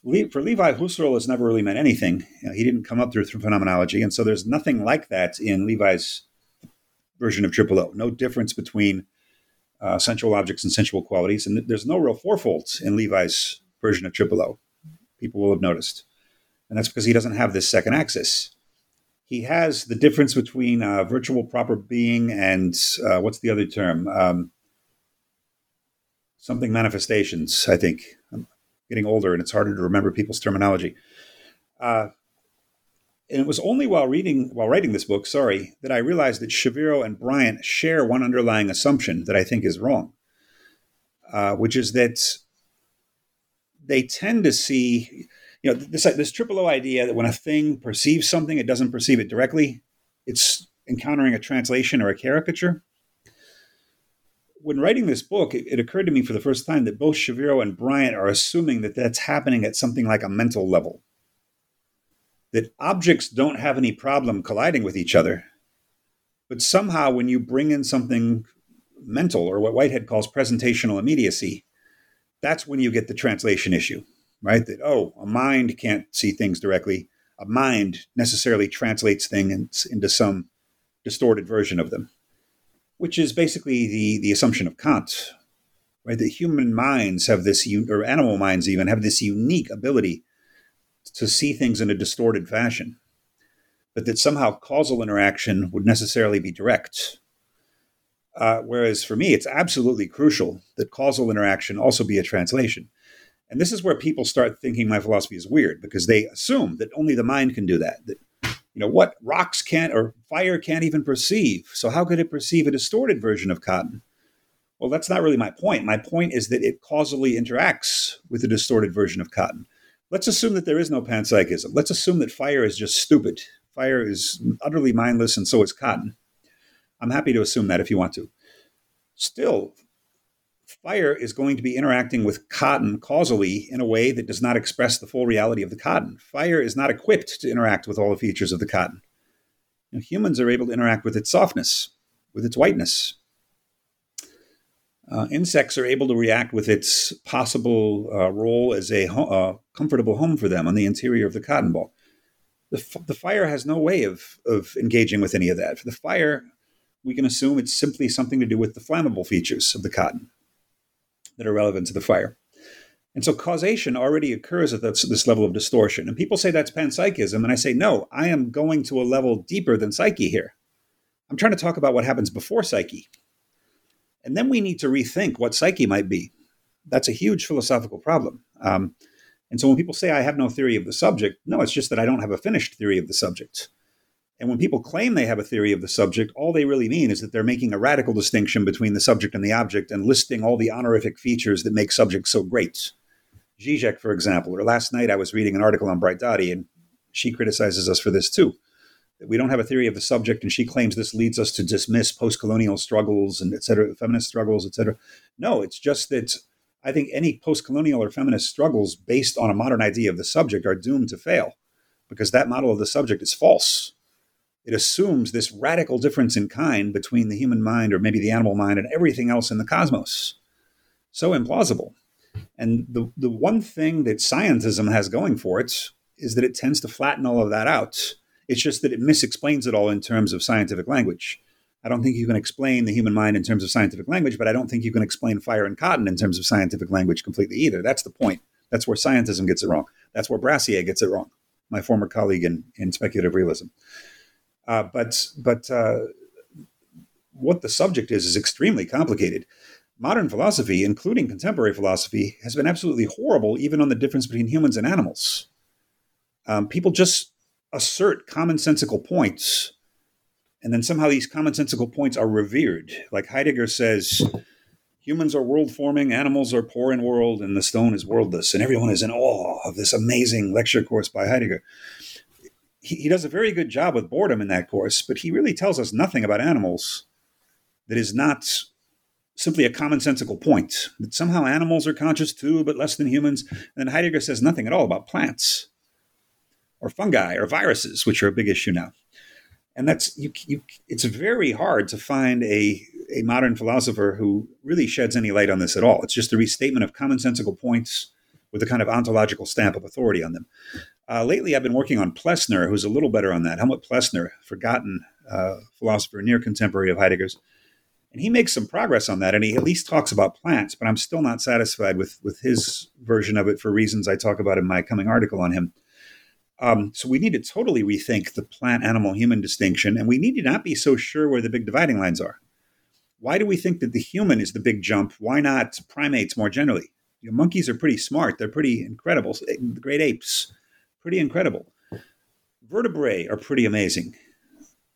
For Levi, Husserl has never really meant anything. You know, he didn't come up through, through phenomenology. And so there's nothing like that in Levi's version of Triple O. No difference between uh, sensual objects and sensual qualities. And there's no real fourfolds in Levi's version of Triple O. People will have noticed. And that's because he doesn't have this second axis. He has the difference between uh, virtual proper being and uh, what's the other term? Um, something manifestations, I think. Getting older and it's harder to remember people's terminology. Uh, and it was only while reading, while writing this book, sorry, that I realized that Shaviro and Bryant share one underlying assumption that I think is wrong, uh, which is that they tend to see, you know, this this triple O idea that when a thing perceives something, it doesn't perceive it directly. It's encountering a translation or a caricature. When writing this book, it, it occurred to me for the first time that both Shaviro and Bryant are assuming that that's happening at something like a mental level that objects don't have any problem colliding with each other. But somehow, when you bring in something mental, or what Whitehead calls presentational immediacy, that's when you get the translation issue, right? That, oh, a mind can't see things directly. A mind necessarily translates things into some distorted version of them, which is basically the, the assumption of Kant, right? That human minds have this, or animal minds even, have this unique ability to see things in a distorted fashion, but that somehow causal interaction would necessarily be direct. Uh, whereas for me, it's absolutely crucial that causal interaction also be a translation. And this is where people start thinking my philosophy is weird because they assume that only the mind can do that. That you know what rocks can't or fire can't even perceive. So how could it perceive a distorted version of cotton? Well, that's not really my point. My point is that it causally interacts with a distorted version of cotton. Let's assume that there is no panpsychism. Let's assume that fire is just stupid. Fire is utterly mindless, and so is cotton. I'm happy to assume that if you want to. Still, fire is going to be interacting with cotton causally in a way that does not express the full reality of the cotton. Fire is not equipped to interact with all the features of the cotton. Humans are able to interact with its softness, with its whiteness, uh, insects are able to react with its possible uh, role as a ho- uh, comfortable home for them on the interior of the cotton ball. The, f- the fire has no way of, of engaging with any of that. For the fire we can assume it's simply something to do with the flammable features of the cotton that are relevant to the fire. And so causation already occurs at this, this, level of distortion. And people say that's panpsychism. And I say, no, I am going to a level deeper than psyche here. I'm trying to talk about what happens before psyche. And then we need to rethink what psyche might be. That's a huge philosophical problem. Um, and so when people say I have no theory of the subject, no, it's just that I don't have a finished theory of the subject. And when people claim they have a theory of the subject, all they really mean is that they're making a radical distinction between the subject and the object and listing all the honorific features that make subjects so great. Zizek, for example, or last night I was reading an article on Braidotti, and she criticizes us for this too. That we don't have a theory of the subject, and she claims this leads us to dismiss post-colonial struggles and et cetera, feminist struggles, et cetera. No, it's just that I think any post-colonial or feminist struggles based on a modern idea of the subject are doomed to fail because that model of the subject is false it assumes this radical difference in kind between the human mind or maybe the animal mind and everything else in the cosmos. So implausible. And the, the one thing that scientism has going for it is that it tends to flatten all of that out. It's just that it misexplains it all in terms of scientific language. I don't think you can explain the human mind in terms of scientific language, but I don't think you can explain fire and cotton in terms of scientific language completely either. That's the point. That's where scientism gets it wrong. That's where Brassier gets it wrong, my former colleague in, in speculative realism. Uh, but but uh, what the subject is is extremely complicated. Modern philosophy, including contemporary philosophy, has been absolutely horrible, even on the difference between humans and animals. Um, people just assert commonsensical points, and then somehow these commonsensical points are revered. Like Heidegger says, humans are world forming, animals are poor in world, and the stone is worldless. And everyone is in awe of this amazing lecture course by Heidegger he, he does a very good job with boredom in that course, but he really tells us nothing about animals that is not simply a commonsensical point that somehow animals are conscious too, but less than humans. And then Heidegger says nothing at all about plants or fungi or viruses, which are a big issue now. And that's you, you, it's very hard to find a, a modern philosopher who really sheds any light on this at all. It's just a restatement of commonsensical points with a kind of ontological stamp of authority on them. Uh, lately, I've been working on Plessner, who's a little better on that. Helmut Plessner, forgotten uh, philosopher near contemporary of Heidegger's. And he makes some progress on that, and he at least talks about plants, but I'm still not satisfied with, with his version of it for reasons I talk about in my coming article on him. Um, so we need to totally rethink the plant animal human distinction, and we need to not be so sure where the big dividing lines are. Why do we think that the human is the big jump? Why not primates more generally? You know, monkeys are pretty smart, they're pretty incredible. The great apes pretty incredible. Vertebrae are pretty amazing.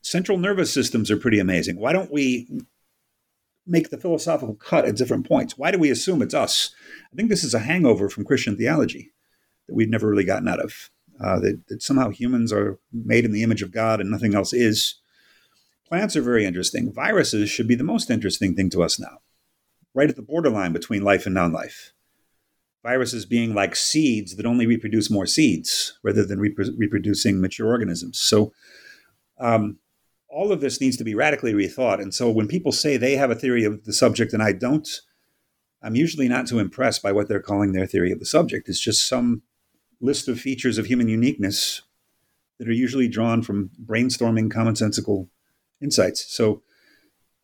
Central nervous systems are pretty amazing. Why don't we make the philosophical cut at different points? Why do we assume it's us? I think this is a hangover from Christian theology that we've never really gotten out of. Uh, that, that somehow humans are made in the image of God and nothing else is. Plants are very interesting. Viruses should be the most interesting thing to us now, right at the borderline between life and non life viruses being like seeds that only reproduce more seeds rather than reproducing mature organisms. So, um, all of this needs to be radically rethought. And so, when people say they have a theory of the subject and I don't, I'm usually not too impressed by what they're calling their theory of the subject. It's just some list of features of human uniqueness that are usually drawn from brainstorming commonsensical insights. So,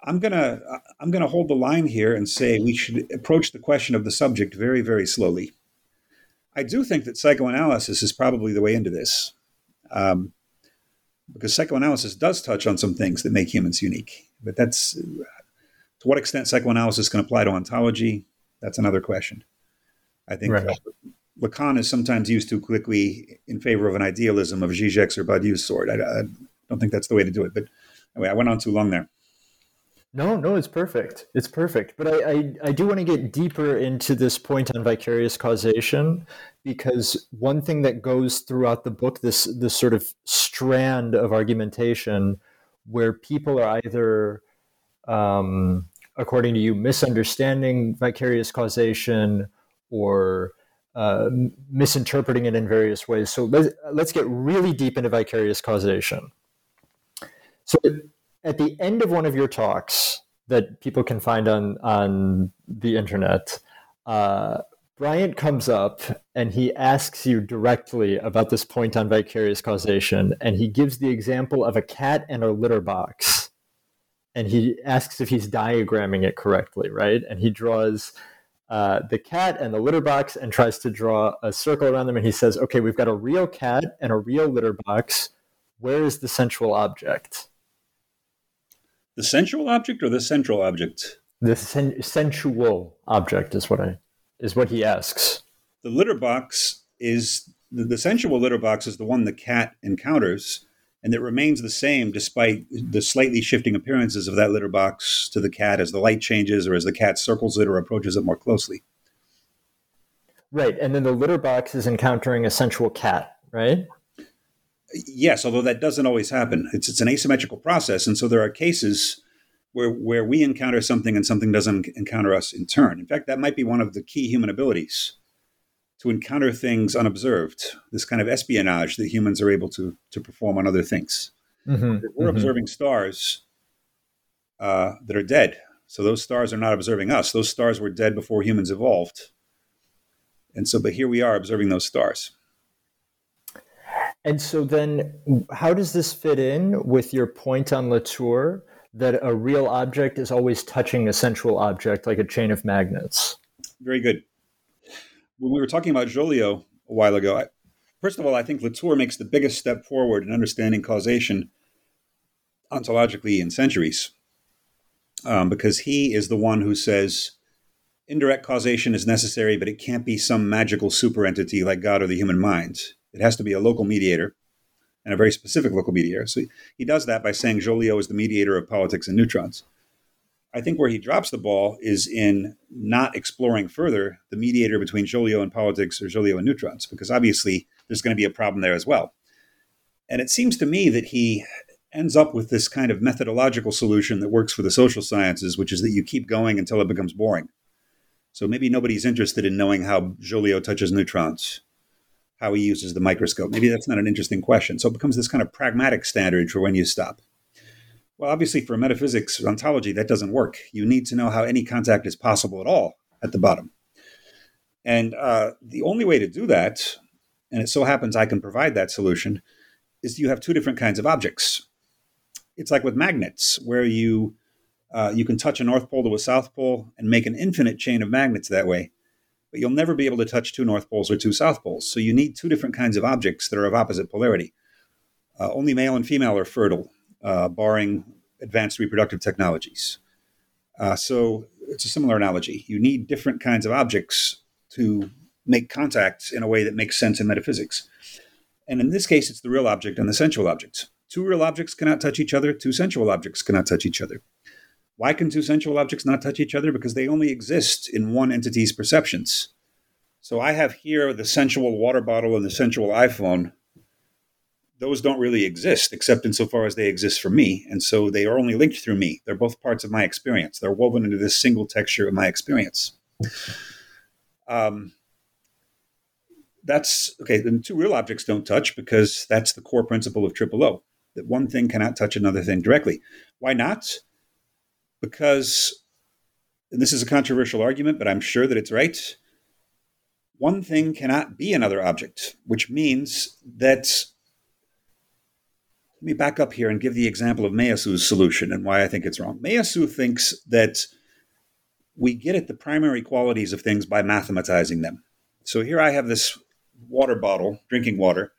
I'm gonna I'm gonna hold the line here and say we should approach the question of the subject very very slowly. I do think that psychoanalysis is probably the way into this, um, because psychoanalysis does touch on some things that make humans unique. But that's to what extent psychoanalysis can apply to ontology. That's another question. I think right. Lacan is sometimes used too quickly in favor of an idealism of Zizek's or Badiou's sort. I, I don't think that's the way to do it. But anyway, I went on too long there. No, no, it's perfect. It's perfect. But I, I, I do want to get deeper into this point on vicarious causation because one thing that goes throughout the book, this this sort of strand of argumentation, where people are either, um, according to you, misunderstanding vicarious causation or uh, misinterpreting it in various ways. So let's let's get really deep into vicarious causation. So at the end of one of your talks that people can find on on the internet, uh, Bryant comes up and he asks you directly about this point on vicarious causation, and he gives the example of a cat and a litter box. and he asks if he's diagramming it correctly, right? And he draws uh, the cat and the litter box and tries to draw a circle around them. And he says, okay, we've got a real cat and a real litter box. Where is the central object? The sensual object or the central object? The sen- sensual object is what I is what he asks. The litter box is the, the sensual litter box is the one the cat encounters, and it remains the same despite the slightly shifting appearances of that litter box to the cat as the light changes or as the cat circles it or approaches it more closely. Right, and then the litter box is encountering a sensual cat, right? Yes, although that doesn't always happen. It's it's an asymmetrical process, and so there are cases where where we encounter something and something doesn't encounter us in turn. In fact, that might be one of the key human abilities to encounter things unobserved. This kind of espionage that humans are able to to perform on other things. Mm-hmm, we're mm-hmm. observing stars uh, that are dead, so those stars are not observing us. Those stars were dead before humans evolved, and so but here we are observing those stars. And so then, how does this fit in with your point on Latour that a real object is always touching a sensual object like a chain of magnets? Very good. When we were talking about Joliot a while ago, I, first of all, I think Latour makes the biggest step forward in understanding causation ontologically in centuries, um, because he is the one who says indirect causation is necessary, but it can't be some magical super entity like God or the human mind. It has to be a local mediator and a very specific local mediator. So he does that by saying Joliot is the mediator of politics and neutrons. I think where he drops the ball is in not exploring further the mediator between Joliot and politics or Joliot and neutrons, because obviously there's going to be a problem there as well. And it seems to me that he ends up with this kind of methodological solution that works for the social sciences, which is that you keep going until it becomes boring. So maybe nobody's interested in knowing how Joliot touches neutrons how he uses the microscope. Maybe that's not an interesting question. So it becomes this kind of pragmatic standard for when you stop. Well, obviously, for metaphysics ontology, that doesn't work. You need to know how any contact is possible at all at the bottom. And uh, the only way to do that, and it so happens I can provide that solution, is you have two different kinds of objects. It's like with magnets, where you uh, you can touch a north pole to a south pole and make an infinite chain of magnets that way but you'll never be able to touch two north poles or two south poles. So you need two different kinds of objects that are of opposite polarity. Uh, only male and female are fertile, uh, barring advanced reproductive technologies. Uh, so it's a similar analogy. You need different kinds of objects to make contact in a way that makes sense in metaphysics. And in this case, it's the real object and the sensual object. Two real objects cannot touch each other, two sensual objects cannot touch each other. Why can two sensual objects not touch each other? Because they only exist in one entity's perceptions. So I have here the sensual water bottle and the sensual iPhone. Those don't really exist, except insofar as they exist for me. And so they are only linked through me. They're both parts of my experience. They're woven into this single texture of my experience. Um, that's okay. Then two real objects don't touch because that's the core principle of triple O that one thing cannot touch another thing directly. Why not? Because and this is a controversial argument, but I'm sure that it's right. One thing cannot be another object, which means that. Let me back up here and give the example of Meillassoux's solution and why I think it's wrong. Meillassoux thinks that we get at the primary qualities of things by mathematizing them. So here I have this water bottle, drinking water,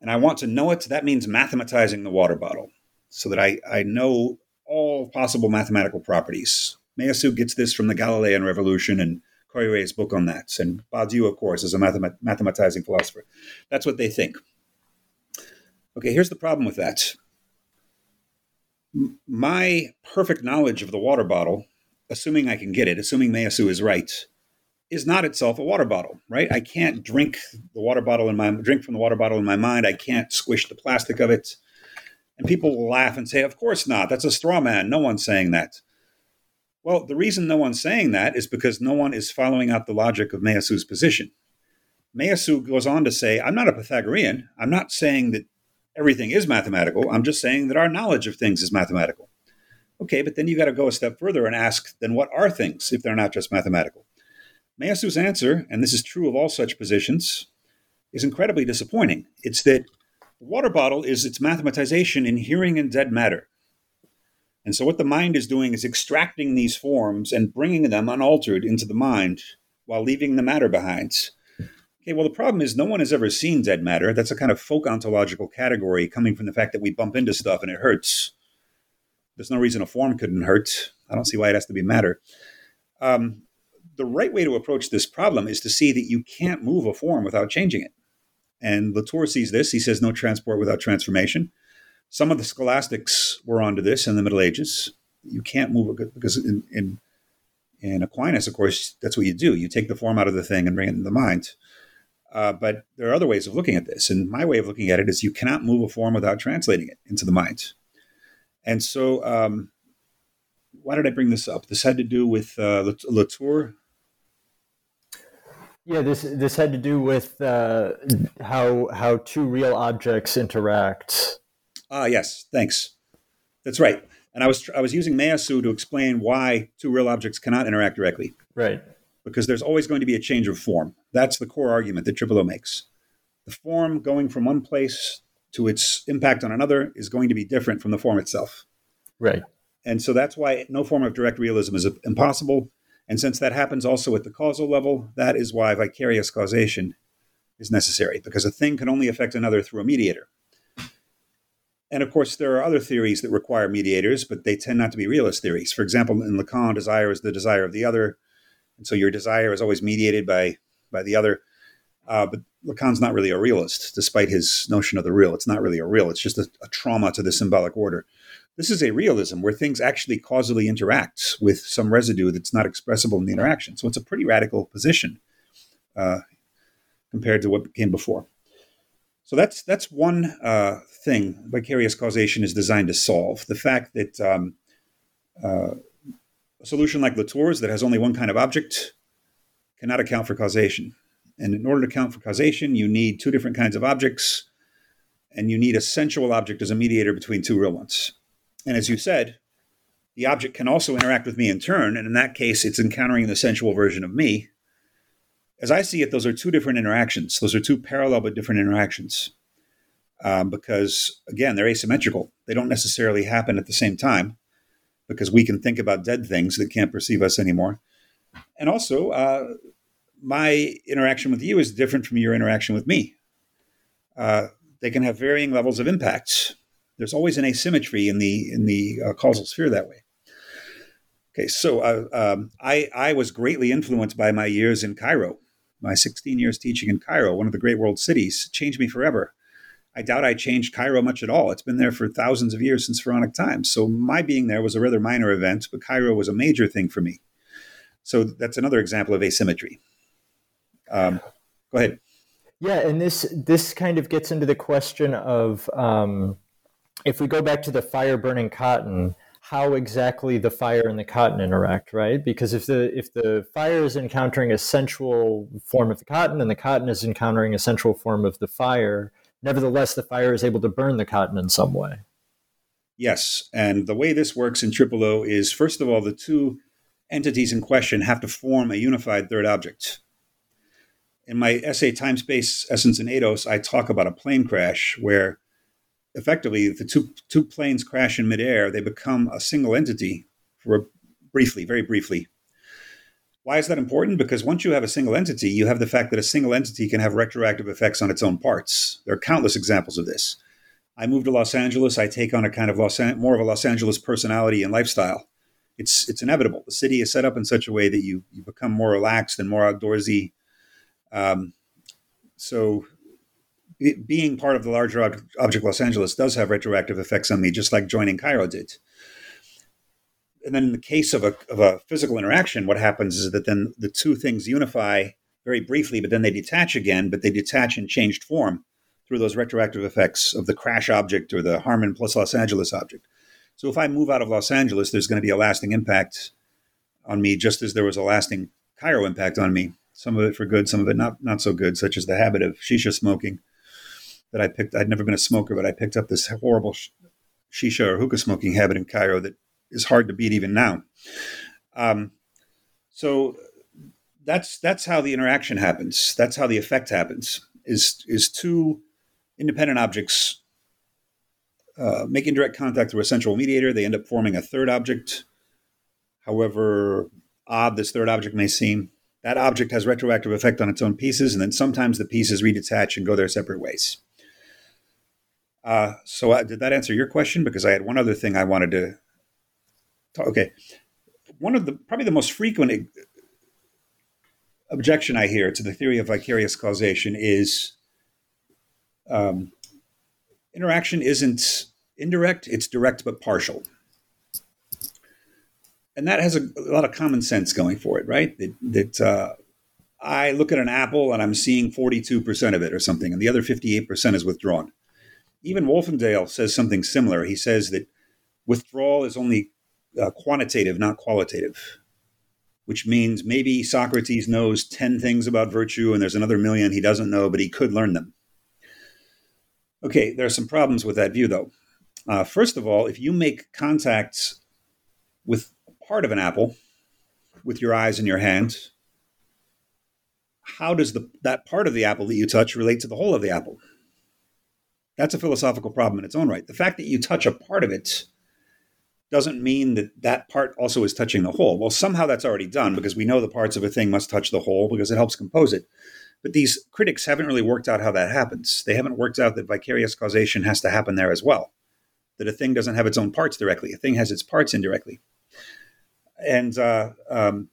and I want to know it. That means mathematizing the water bottle so that I, I know all possible mathematical properties. Meillassoux gets this from the Galilean Revolution and Koyré's book on that. And Badiou, of course, is a mathemat- mathematizing philosopher. That's what they think. Okay, here's the problem with that. M- my perfect knowledge of the water bottle, assuming I can get it, assuming Meillassoux is right, is not itself a water bottle, right? I can't drink the water bottle in my drink from the water bottle in my mind. I can't squish the plastic of it. And people will laugh and say, Of course not. That's a straw man. No one's saying that. Well, the reason no one's saying that is because no one is following out the logic of Meillassoux's position. Meillassoux goes on to say, I'm not a Pythagorean. I'm not saying that everything is mathematical. I'm just saying that our knowledge of things is mathematical. Okay, but then you got to go a step further and ask, then what are things if they're not just mathematical? Meillassoux's answer, and this is true of all such positions, is incredibly disappointing. It's that water bottle is its mathematization in hearing and dead matter. And so, what the mind is doing is extracting these forms and bringing them unaltered into the mind while leaving the matter behind. Okay, well, the problem is no one has ever seen dead matter. That's a kind of folk ontological category coming from the fact that we bump into stuff and it hurts. There's no reason a form couldn't hurt. I don't see why it has to be matter. Um, the right way to approach this problem is to see that you can't move a form without changing it. And Latour sees this. He says no transport without transformation. Some of the scholastics were onto this in the Middle Ages. You can't move because in, in, in Aquinas, of course, that's what you do. You take the form out of the thing and bring it into the mind. Uh, but there are other ways of looking at this. And my way of looking at it is you cannot move a form without translating it into the mind. And so, um, why did I bring this up? This had to do with uh, Latour. Yeah, this this had to do with uh, how how two real objects interact. Ah, yes, thanks. That's right. And I was I was using Meillassoux to explain why two real objects cannot interact directly. Right. Because there's always going to be a change of form. That's the core argument that Triple O makes. The form going from one place to its impact on another is going to be different from the form itself. Right. And so that's why no form of direct realism is impossible. And since that happens also at the causal level, that is why vicarious causation is necessary, because a thing can only affect another through a mediator. And of course, there are other theories that require mediators, but they tend not to be realist theories. For example, in Lacan, desire is the desire of the other. And so your desire is always mediated by, by the other. Uh, but Lacan's not really a realist, despite his notion of the real. It's not really a real, it's just a, a trauma to the symbolic order. This is a realism where things actually causally interact with some residue that's not expressible in the interaction. So it's a pretty radical position uh, compared to what came before. So that's that's one uh, thing vicarious causation is designed to solve. The fact that um, uh, a solution like Latour's that has only one kind of object cannot account for causation. And in order to account for causation, you need two different kinds of objects, and you need a sensual object as a mediator between two real ones. And as you said, the object can also interact with me in turn, and in that case, it's encountering the sensual version of me, as I see it, those are two different interactions. Those are two parallel but different interactions. Um, because again, they're asymmetrical. They don't necessarily happen at the same time because we can think about dead things that can't perceive us anymore. And also, uh, my interaction with you is different from your interaction with me. Uh, they can have varying levels of impacts. There's always an asymmetry in the in the uh, causal sphere that way. Okay, so uh, um, I I was greatly influenced by my years in Cairo my 16 years teaching in Cairo, one of the great world cities, changed me forever. I doubt I changed Cairo much at all. It's been there for thousands of years since Pharaonic times. So my being there was a rather minor event, but Cairo was a major thing for me. So that's another example of asymmetry. Um, go ahead. Yeah, and this this kind of gets into the question of um, if we go back to the fire burning cotton how exactly the fire and the cotton interact, right? Because if the if the fire is encountering a sensual form of the cotton and the cotton is encountering a sensual form of the fire, nevertheless the fire is able to burn the cotton in some way. Yes, and the way this works in Triple O is first of all the two entities in question have to form a unified third object. In my essay Time Space Essence and Eidos, I talk about a plane crash where effectively, the two two planes crash in midair, they become a single entity for a, briefly, very briefly. Why is that important? Because once you have a single entity, you have the fact that a single entity can have retroactive effects on its own parts. There are countless examples of this. I move to Los Angeles. I take on a kind of Los An- more of a Los Angeles personality and lifestyle. It's it's inevitable. The city is set up in such a way that you you become more relaxed and more outdoorsy. Um, so being part of the larger object Los Angeles does have retroactive effects on me, just like joining Cairo did. And then in the case of a, of a physical interaction, what happens is that then the two things unify very briefly, but then they detach again, but they detach in changed form through those retroactive effects of the crash object or the Harman plus Los Angeles object. So if I move out of Los Angeles, there's going to be a lasting impact on me, just as there was a lasting Cairo impact on me. Some of it for good, some of it not not so good, such as the habit of shisha smoking that I picked. I'd never been a smoker, but I picked up this horrible shisha or hookah smoking habit in Cairo that is hard to beat even now. Um, so that's that's how the interaction happens. That's how the effect happens. Is is two independent objects uh, make indirect contact through a central mediator, they end up forming a third object. However odd this third object may seem, that object has retroactive effect on its own pieces, and then sometimes the pieces redetach and go their separate ways. Uh, so, uh, did that answer your question? Because I had one other thing I wanted to. Talk. Okay, one of the probably the most frequent objection I hear to the theory of vicarious causation is um, interaction isn't indirect; it's direct but partial and that has a, a, lot of common sense going for it, right? That, that uh, I look at an apple and I'm seeing 42% of it or something, and the other 58% is withdrawn. Even Wolfendale says something similar. He says that withdrawal is only uh, quantitative, not qualitative, which means maybe Socrates knows 10 things about virtue and there's another million he doesn't know, but he could learn them. Okay, there are some problems with that view, though. Uh, first of all, if you make contacts with part of an apple with your eyes and your hands, how does the, that part of the apple that you touch relate to the whole of the apple? That's a philosophical problem in its own right. The fact that you touch a part of it doesn't mean that that part also is touching the whole. Well, somehow that's already done because we know the parts of a thing must touch the whole because it helps compose it. But these critics haven't really worked out how that happens. They haven't worked out that vicarious causation has to happen there as well. That a thing doesn't have its own parts directly, a thing has its parts indirectly and uh, um,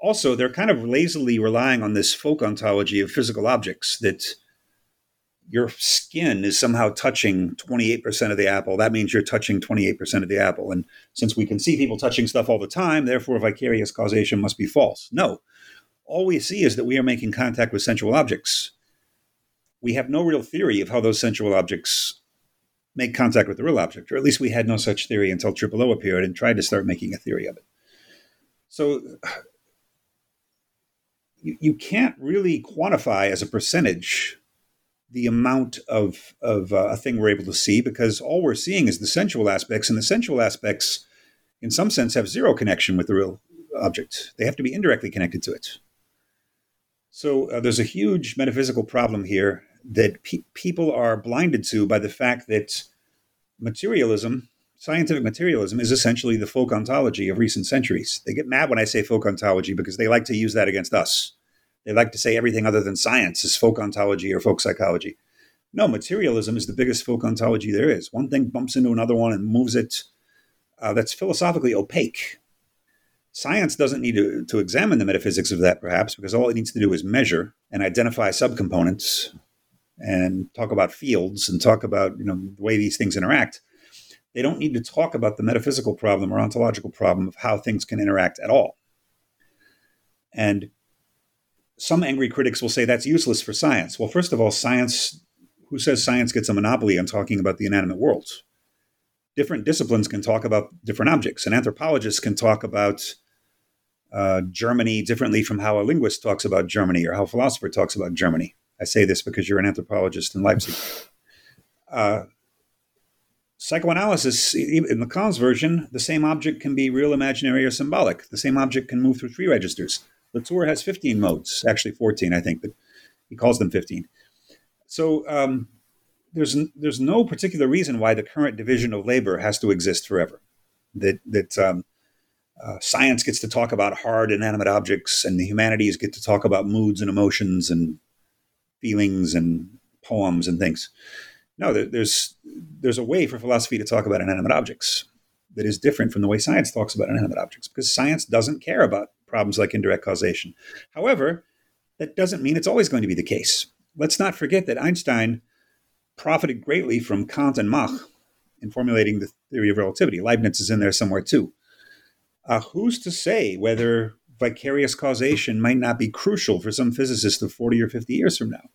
also they're kind of lazily relying on this folk ontology of physical objects that your skin is somehow touching 28% of the apple. That means you're touching 28% of the apple. And since we can see people touching stuff all the time therefore vicarious causation must be false. No. All we see is that we are making contact with sensual objects. We have no real theory of how those sensual objects make contact with the real object or at least we had no such theory until triple o appeared and tried to start making a theory of it. So you, you can't really quantify as a percentage the amount of, of uh, a thing we're able to see because all we're seeing is the sensual aspects, and the sensual aspects, in some sense, have zero connection with the real object. They have to be indirectly connected to it. So uh, there's a huge metaphysical problem here that pe- people are blinded to by the fact that materialism scientific materialism is essentially the folk ontology of recent centuries. They get mad when I say folk ontology because they like to use that against us. They like to say everything other than science is folk ontology or folk psychology. No, materialism is the biggest folk ontology there is. One thing bumps into another one and moves it. Uh, that's philosophically opaque. Science doesn't need to, to examine the metaphysics of that, perhaps, because all it needs to do is measure and identify subcomponents and talk about fields and talk about you know the way these things interact they don't need to talk about the metaphysical problem or ontological problem of how things can interact at all. And some angry critics will say that's useless for science. Well, first of all, science, who says science gets a monopoly on talking about the inanimate world? Different disciplines can talk about different objects. An anthropologist can talk about uh, Germany differently from how a linguist talks about Germany or how a philosopher talks about Germany. I say this because you're an anthropologist in Leipzig. Uh, Psychoanalysis, in Lacan's version, the same object can be real, imaginary, or symbolic. The same object can move through three registers. Latour has 15 modes, actually 14, I think, but he calls them 15. So um, there's there's no particular reason why the current division of labor has to exist forever. That that um, uh, science gets to talk about hard inanimate objects, and the humanities get to talk about moods and emotions and feelings and poems and things. No, there's there's a way for philosophy to talk about inanimate objects that is different from the way science talks about inanimate objects because science doesn't care about problems like indirect causation. However, that doesn't mean it's always going to be the case. Let's not forget that Einstein profited greatly from Kant and Mach in formulating the theory of relativity. Leibniz is in there somewhere too. Uh, who's to say whether vicarious causation might not be crucial for some physicists of 40 or 50 years from now?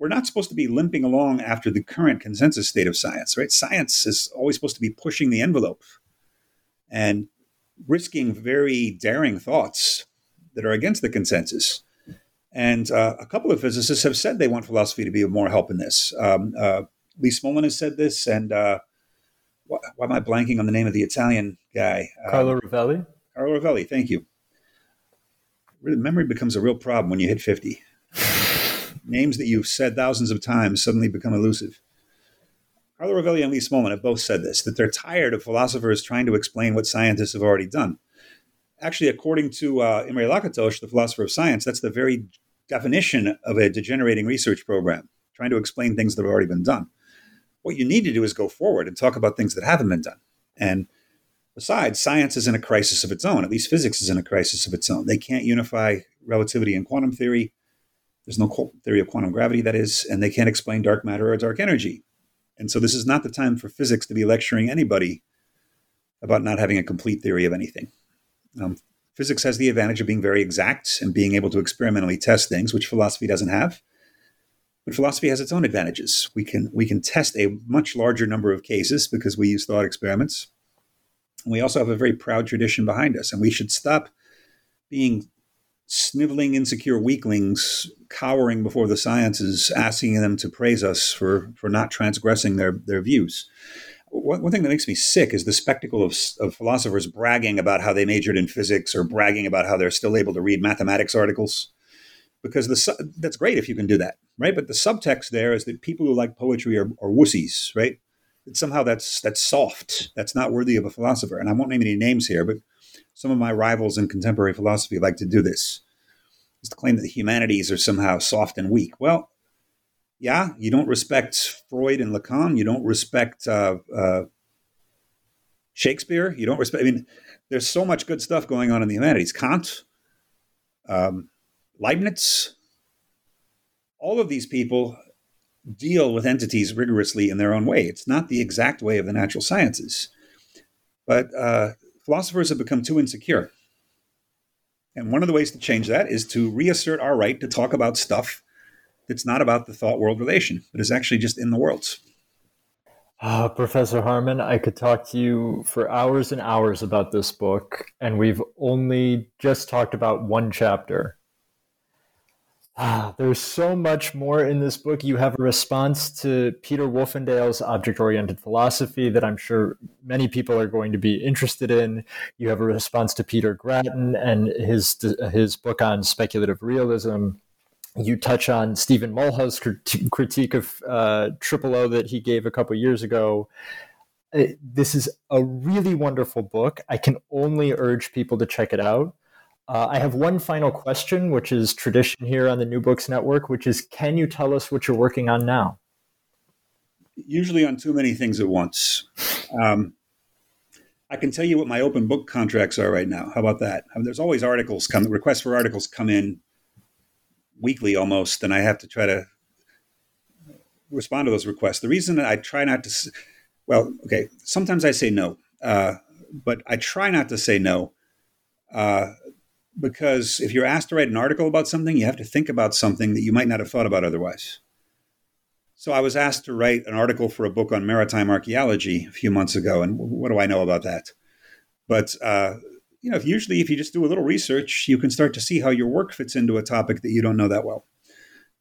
we're not supposed to be limping along after the current consensus state of science, right? Science is always supposed to be pushing the envelope and risking very daring thoughts that are against the consensus. And uh, a couple of physicists have said they want philosophy to be of more help in this. Um, uh, Lee Smolin has said this, and uh, why, why, am I blanking on the name of the Italian guy? Carlo um, Rovelli. Carlo Rovelli, thank you. Memory becomes a real problem when you hit 50 names that you've said thousands of times suddenly become elusive. Carlo Rovelli and Lee Smolin have both said this that they're tired of philosophers trying to explain what scientists have already done. Actually, according to uh, Imre Lakatos, the philosopher of science, that's the very definition of a degenerating research program, trying to explain things that have already been done. What you need to do is go forward and talk about things that haven't been done. And besides, science is in a crisis of its own. At least physics is in a crisis of its own. They can't unify relativity and quantum theory. There's no theory of quantum gravity, that is, and they can't explain dark matter or dark energy. And so this is not the time for physics to be lecturing anybody about not having a complete theory of anything. Um, physics has the advantage of being very exact and being able to experimentally test things, which philosophy doesn't have. But philosophy has its own advantages. We can we can test a much larger number of cases because we use thought experiments. We also have a very proud tradition behind us, and we should stop being sniveling, insecure weaklings cowering before the sciences, asking them to praise us for, for not transgressing their, their views. One, one thing that makes me sick is the spectacle of, of philosophers bragging about how they majored in physics or bragging about how they're still able to read mathematics articles. Because the, that's great if you can do that, right? But the subtext there is that people who like poetry are, are wussies, right? That somehow that's that's soft. That's not worthy of a philosopher. And I won't name any names here, but some of my rivals in contemporary philosophy like to do this, is to claim that the humanities are somehow soft and weak. Well, yeah, you don't respect Freud and Lacan. You don't respect uh, uh, Shakespeare. You don't respect. I mean, there's so much good stuff going on in the humanities. Kant, um, Leibniz, all of these people deal with entities rigorously in their own way. It's not the exact way of the natural sciences, but uh, philosophers have become too insecure. And one of the ways to change that is to reassert our right to talk about stuff that's not about the thought world relation, but is actually just in the worlds. Uh, Professor Harman, I could talk to you for hours and hours about this book, and we've only just talked about one chapter. Ah, there's so much more in this book. You have a response to Peter Wolfendale's object oriented philosophy that I'm sure many people are going to be interested in. You have a response to Peter Gratton and his, his book on speculative realism. You touch on Stephen Mulhall's critique of uh, Triple O that he gave a couple years ago. Uh, this is a really wonderful book. I can only urge people to check it out. Uh, I have one final question, which is tradition here on the New Books Network, which is can you tell us what you're working on now? Usually on too many things at once. Um, I can tell you what my open book contracts are right now. How about that? I mean, there's always articles come, requests for articles come in weekly almost, and I have to try to respond to those requests. The reason that I try not to, well, okay, sometimes I say no, uh, but I try not to say no. Uh, because if you're asked to write an article about something, you have to think about something that you might not have thought about otherwise. So I was asked to write an article for a book on maritime archaeology a few months ago, and what do I know about that? But uh, you know, if usually if you just do a little research, you can start to see how your work fits into a topic that you don't know that well.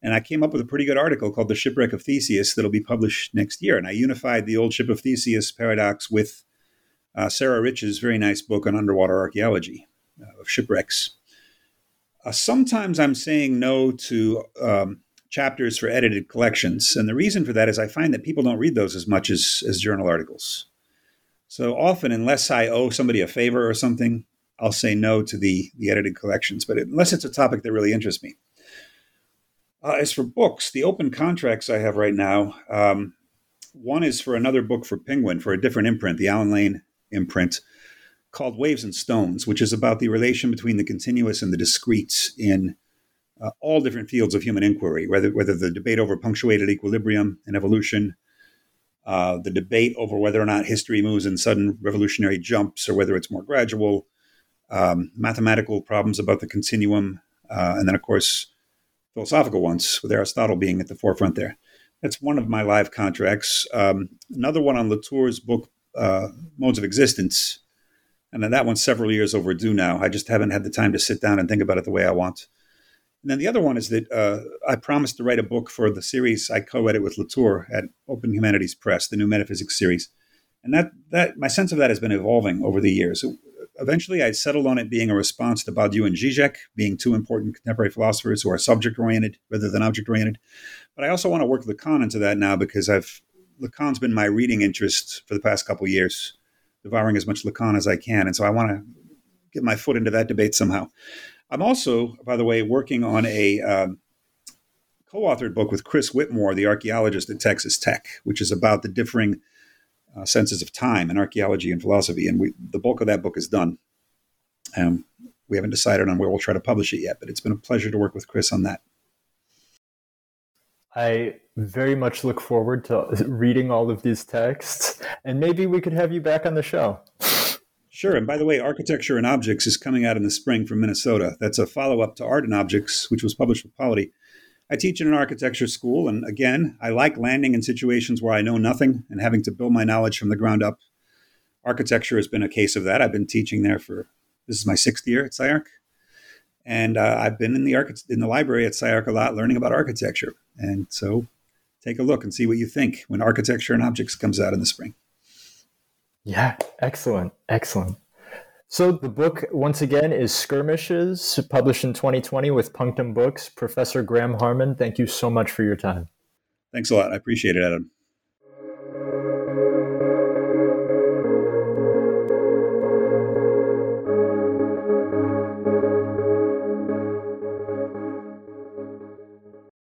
And I came up with a pretty good article called "The Shipwreck of Theseus" that'll be published next year. And I unified the old ship of Theseus paradox with uh, Sarah Rich's very nice book on underwater archaeology uh, of shipwrecks. Uh, sometimes I'm saying no to um, chapters for edited collections, and the reason for that is I find that people don't read those as much as, as journal articles. So often, unless I owe somebody a favor or something, I'll say no to the, the edited collections, but unless it's a topic that really interests me. Uh, as for books, the open contracts I have right now, um, one is for another book for Penguin for a different imprint, the Allen Lane imprint called Waves and Stones, which is about the relation between the continuous and the discrete in uh, all different fields of human inquiry, whether, whether the debate over punctuated equilibrium and evolution, uh, the debate over whether or not history moves in sudden revolutionary jumps or whether it's more gradual, um, mathematical problems about the continuum, uh, and then, of course, philosophical ones, with Aristotle being at the forefront there. That's one of my live contracts. Um, another one on Latour's book, uh, Modes of Existence, and then that one's several years overdue now. I just haven't had the time to sit down and think about it the way I want. And then the other one is that uh, I promised to write a book for the series I co-edit with Latour at Open Humanities Press, the new metaphysics series. And that that my sense of that has been evolving over the years. Eventually, I settled on it being a response to Badiou and Zizek, being two important contemporary philosophers who are subject oriented rather than object oriented. But I also want to work Lacan into that now because I've Lacan's been my reading interest for the past couple years, devouring as much Lacan as I can. And so I want to get my foot into that debate somehow. I'm also, by the way, working on a um, co authored book with Chris Witmore, the archaeologist at Texas Tech, which is about the differing uh, senses of time in archaeology and philosophy. And we, the bulk of that book is done. Um, we haven't decided on where we'll try to publish it yet, but it's been a pleasure to work with Chris on that. I very much look forward to reading all of these texts, and maybe we could have you back on the show. Sure. And by the way, Architecture and Objects is coming out in the spring from Minnesota. That's a follow up to Art and Objects, which was published with Polity. I teach in an architecture school, and again, I like landing in situations where I know nothing and having to build my knowledge from the ground up. Architecture has been a case of that. I've been teaching there for this is my sixth year at SCI-Arc, and uh, I've been in the arch- in the library at SCI-Arc a lot, learning about architecture. And so, take a look and see what you think when Architecture and Objects comes out in the spring. Yeah, excellent, excellent. So the book, once again, is Skirmishes, published in 2020 with Punctum Books. Professor Graham Harman, thank you so much for your time. Thanks a lot. I appreciate it, Adam.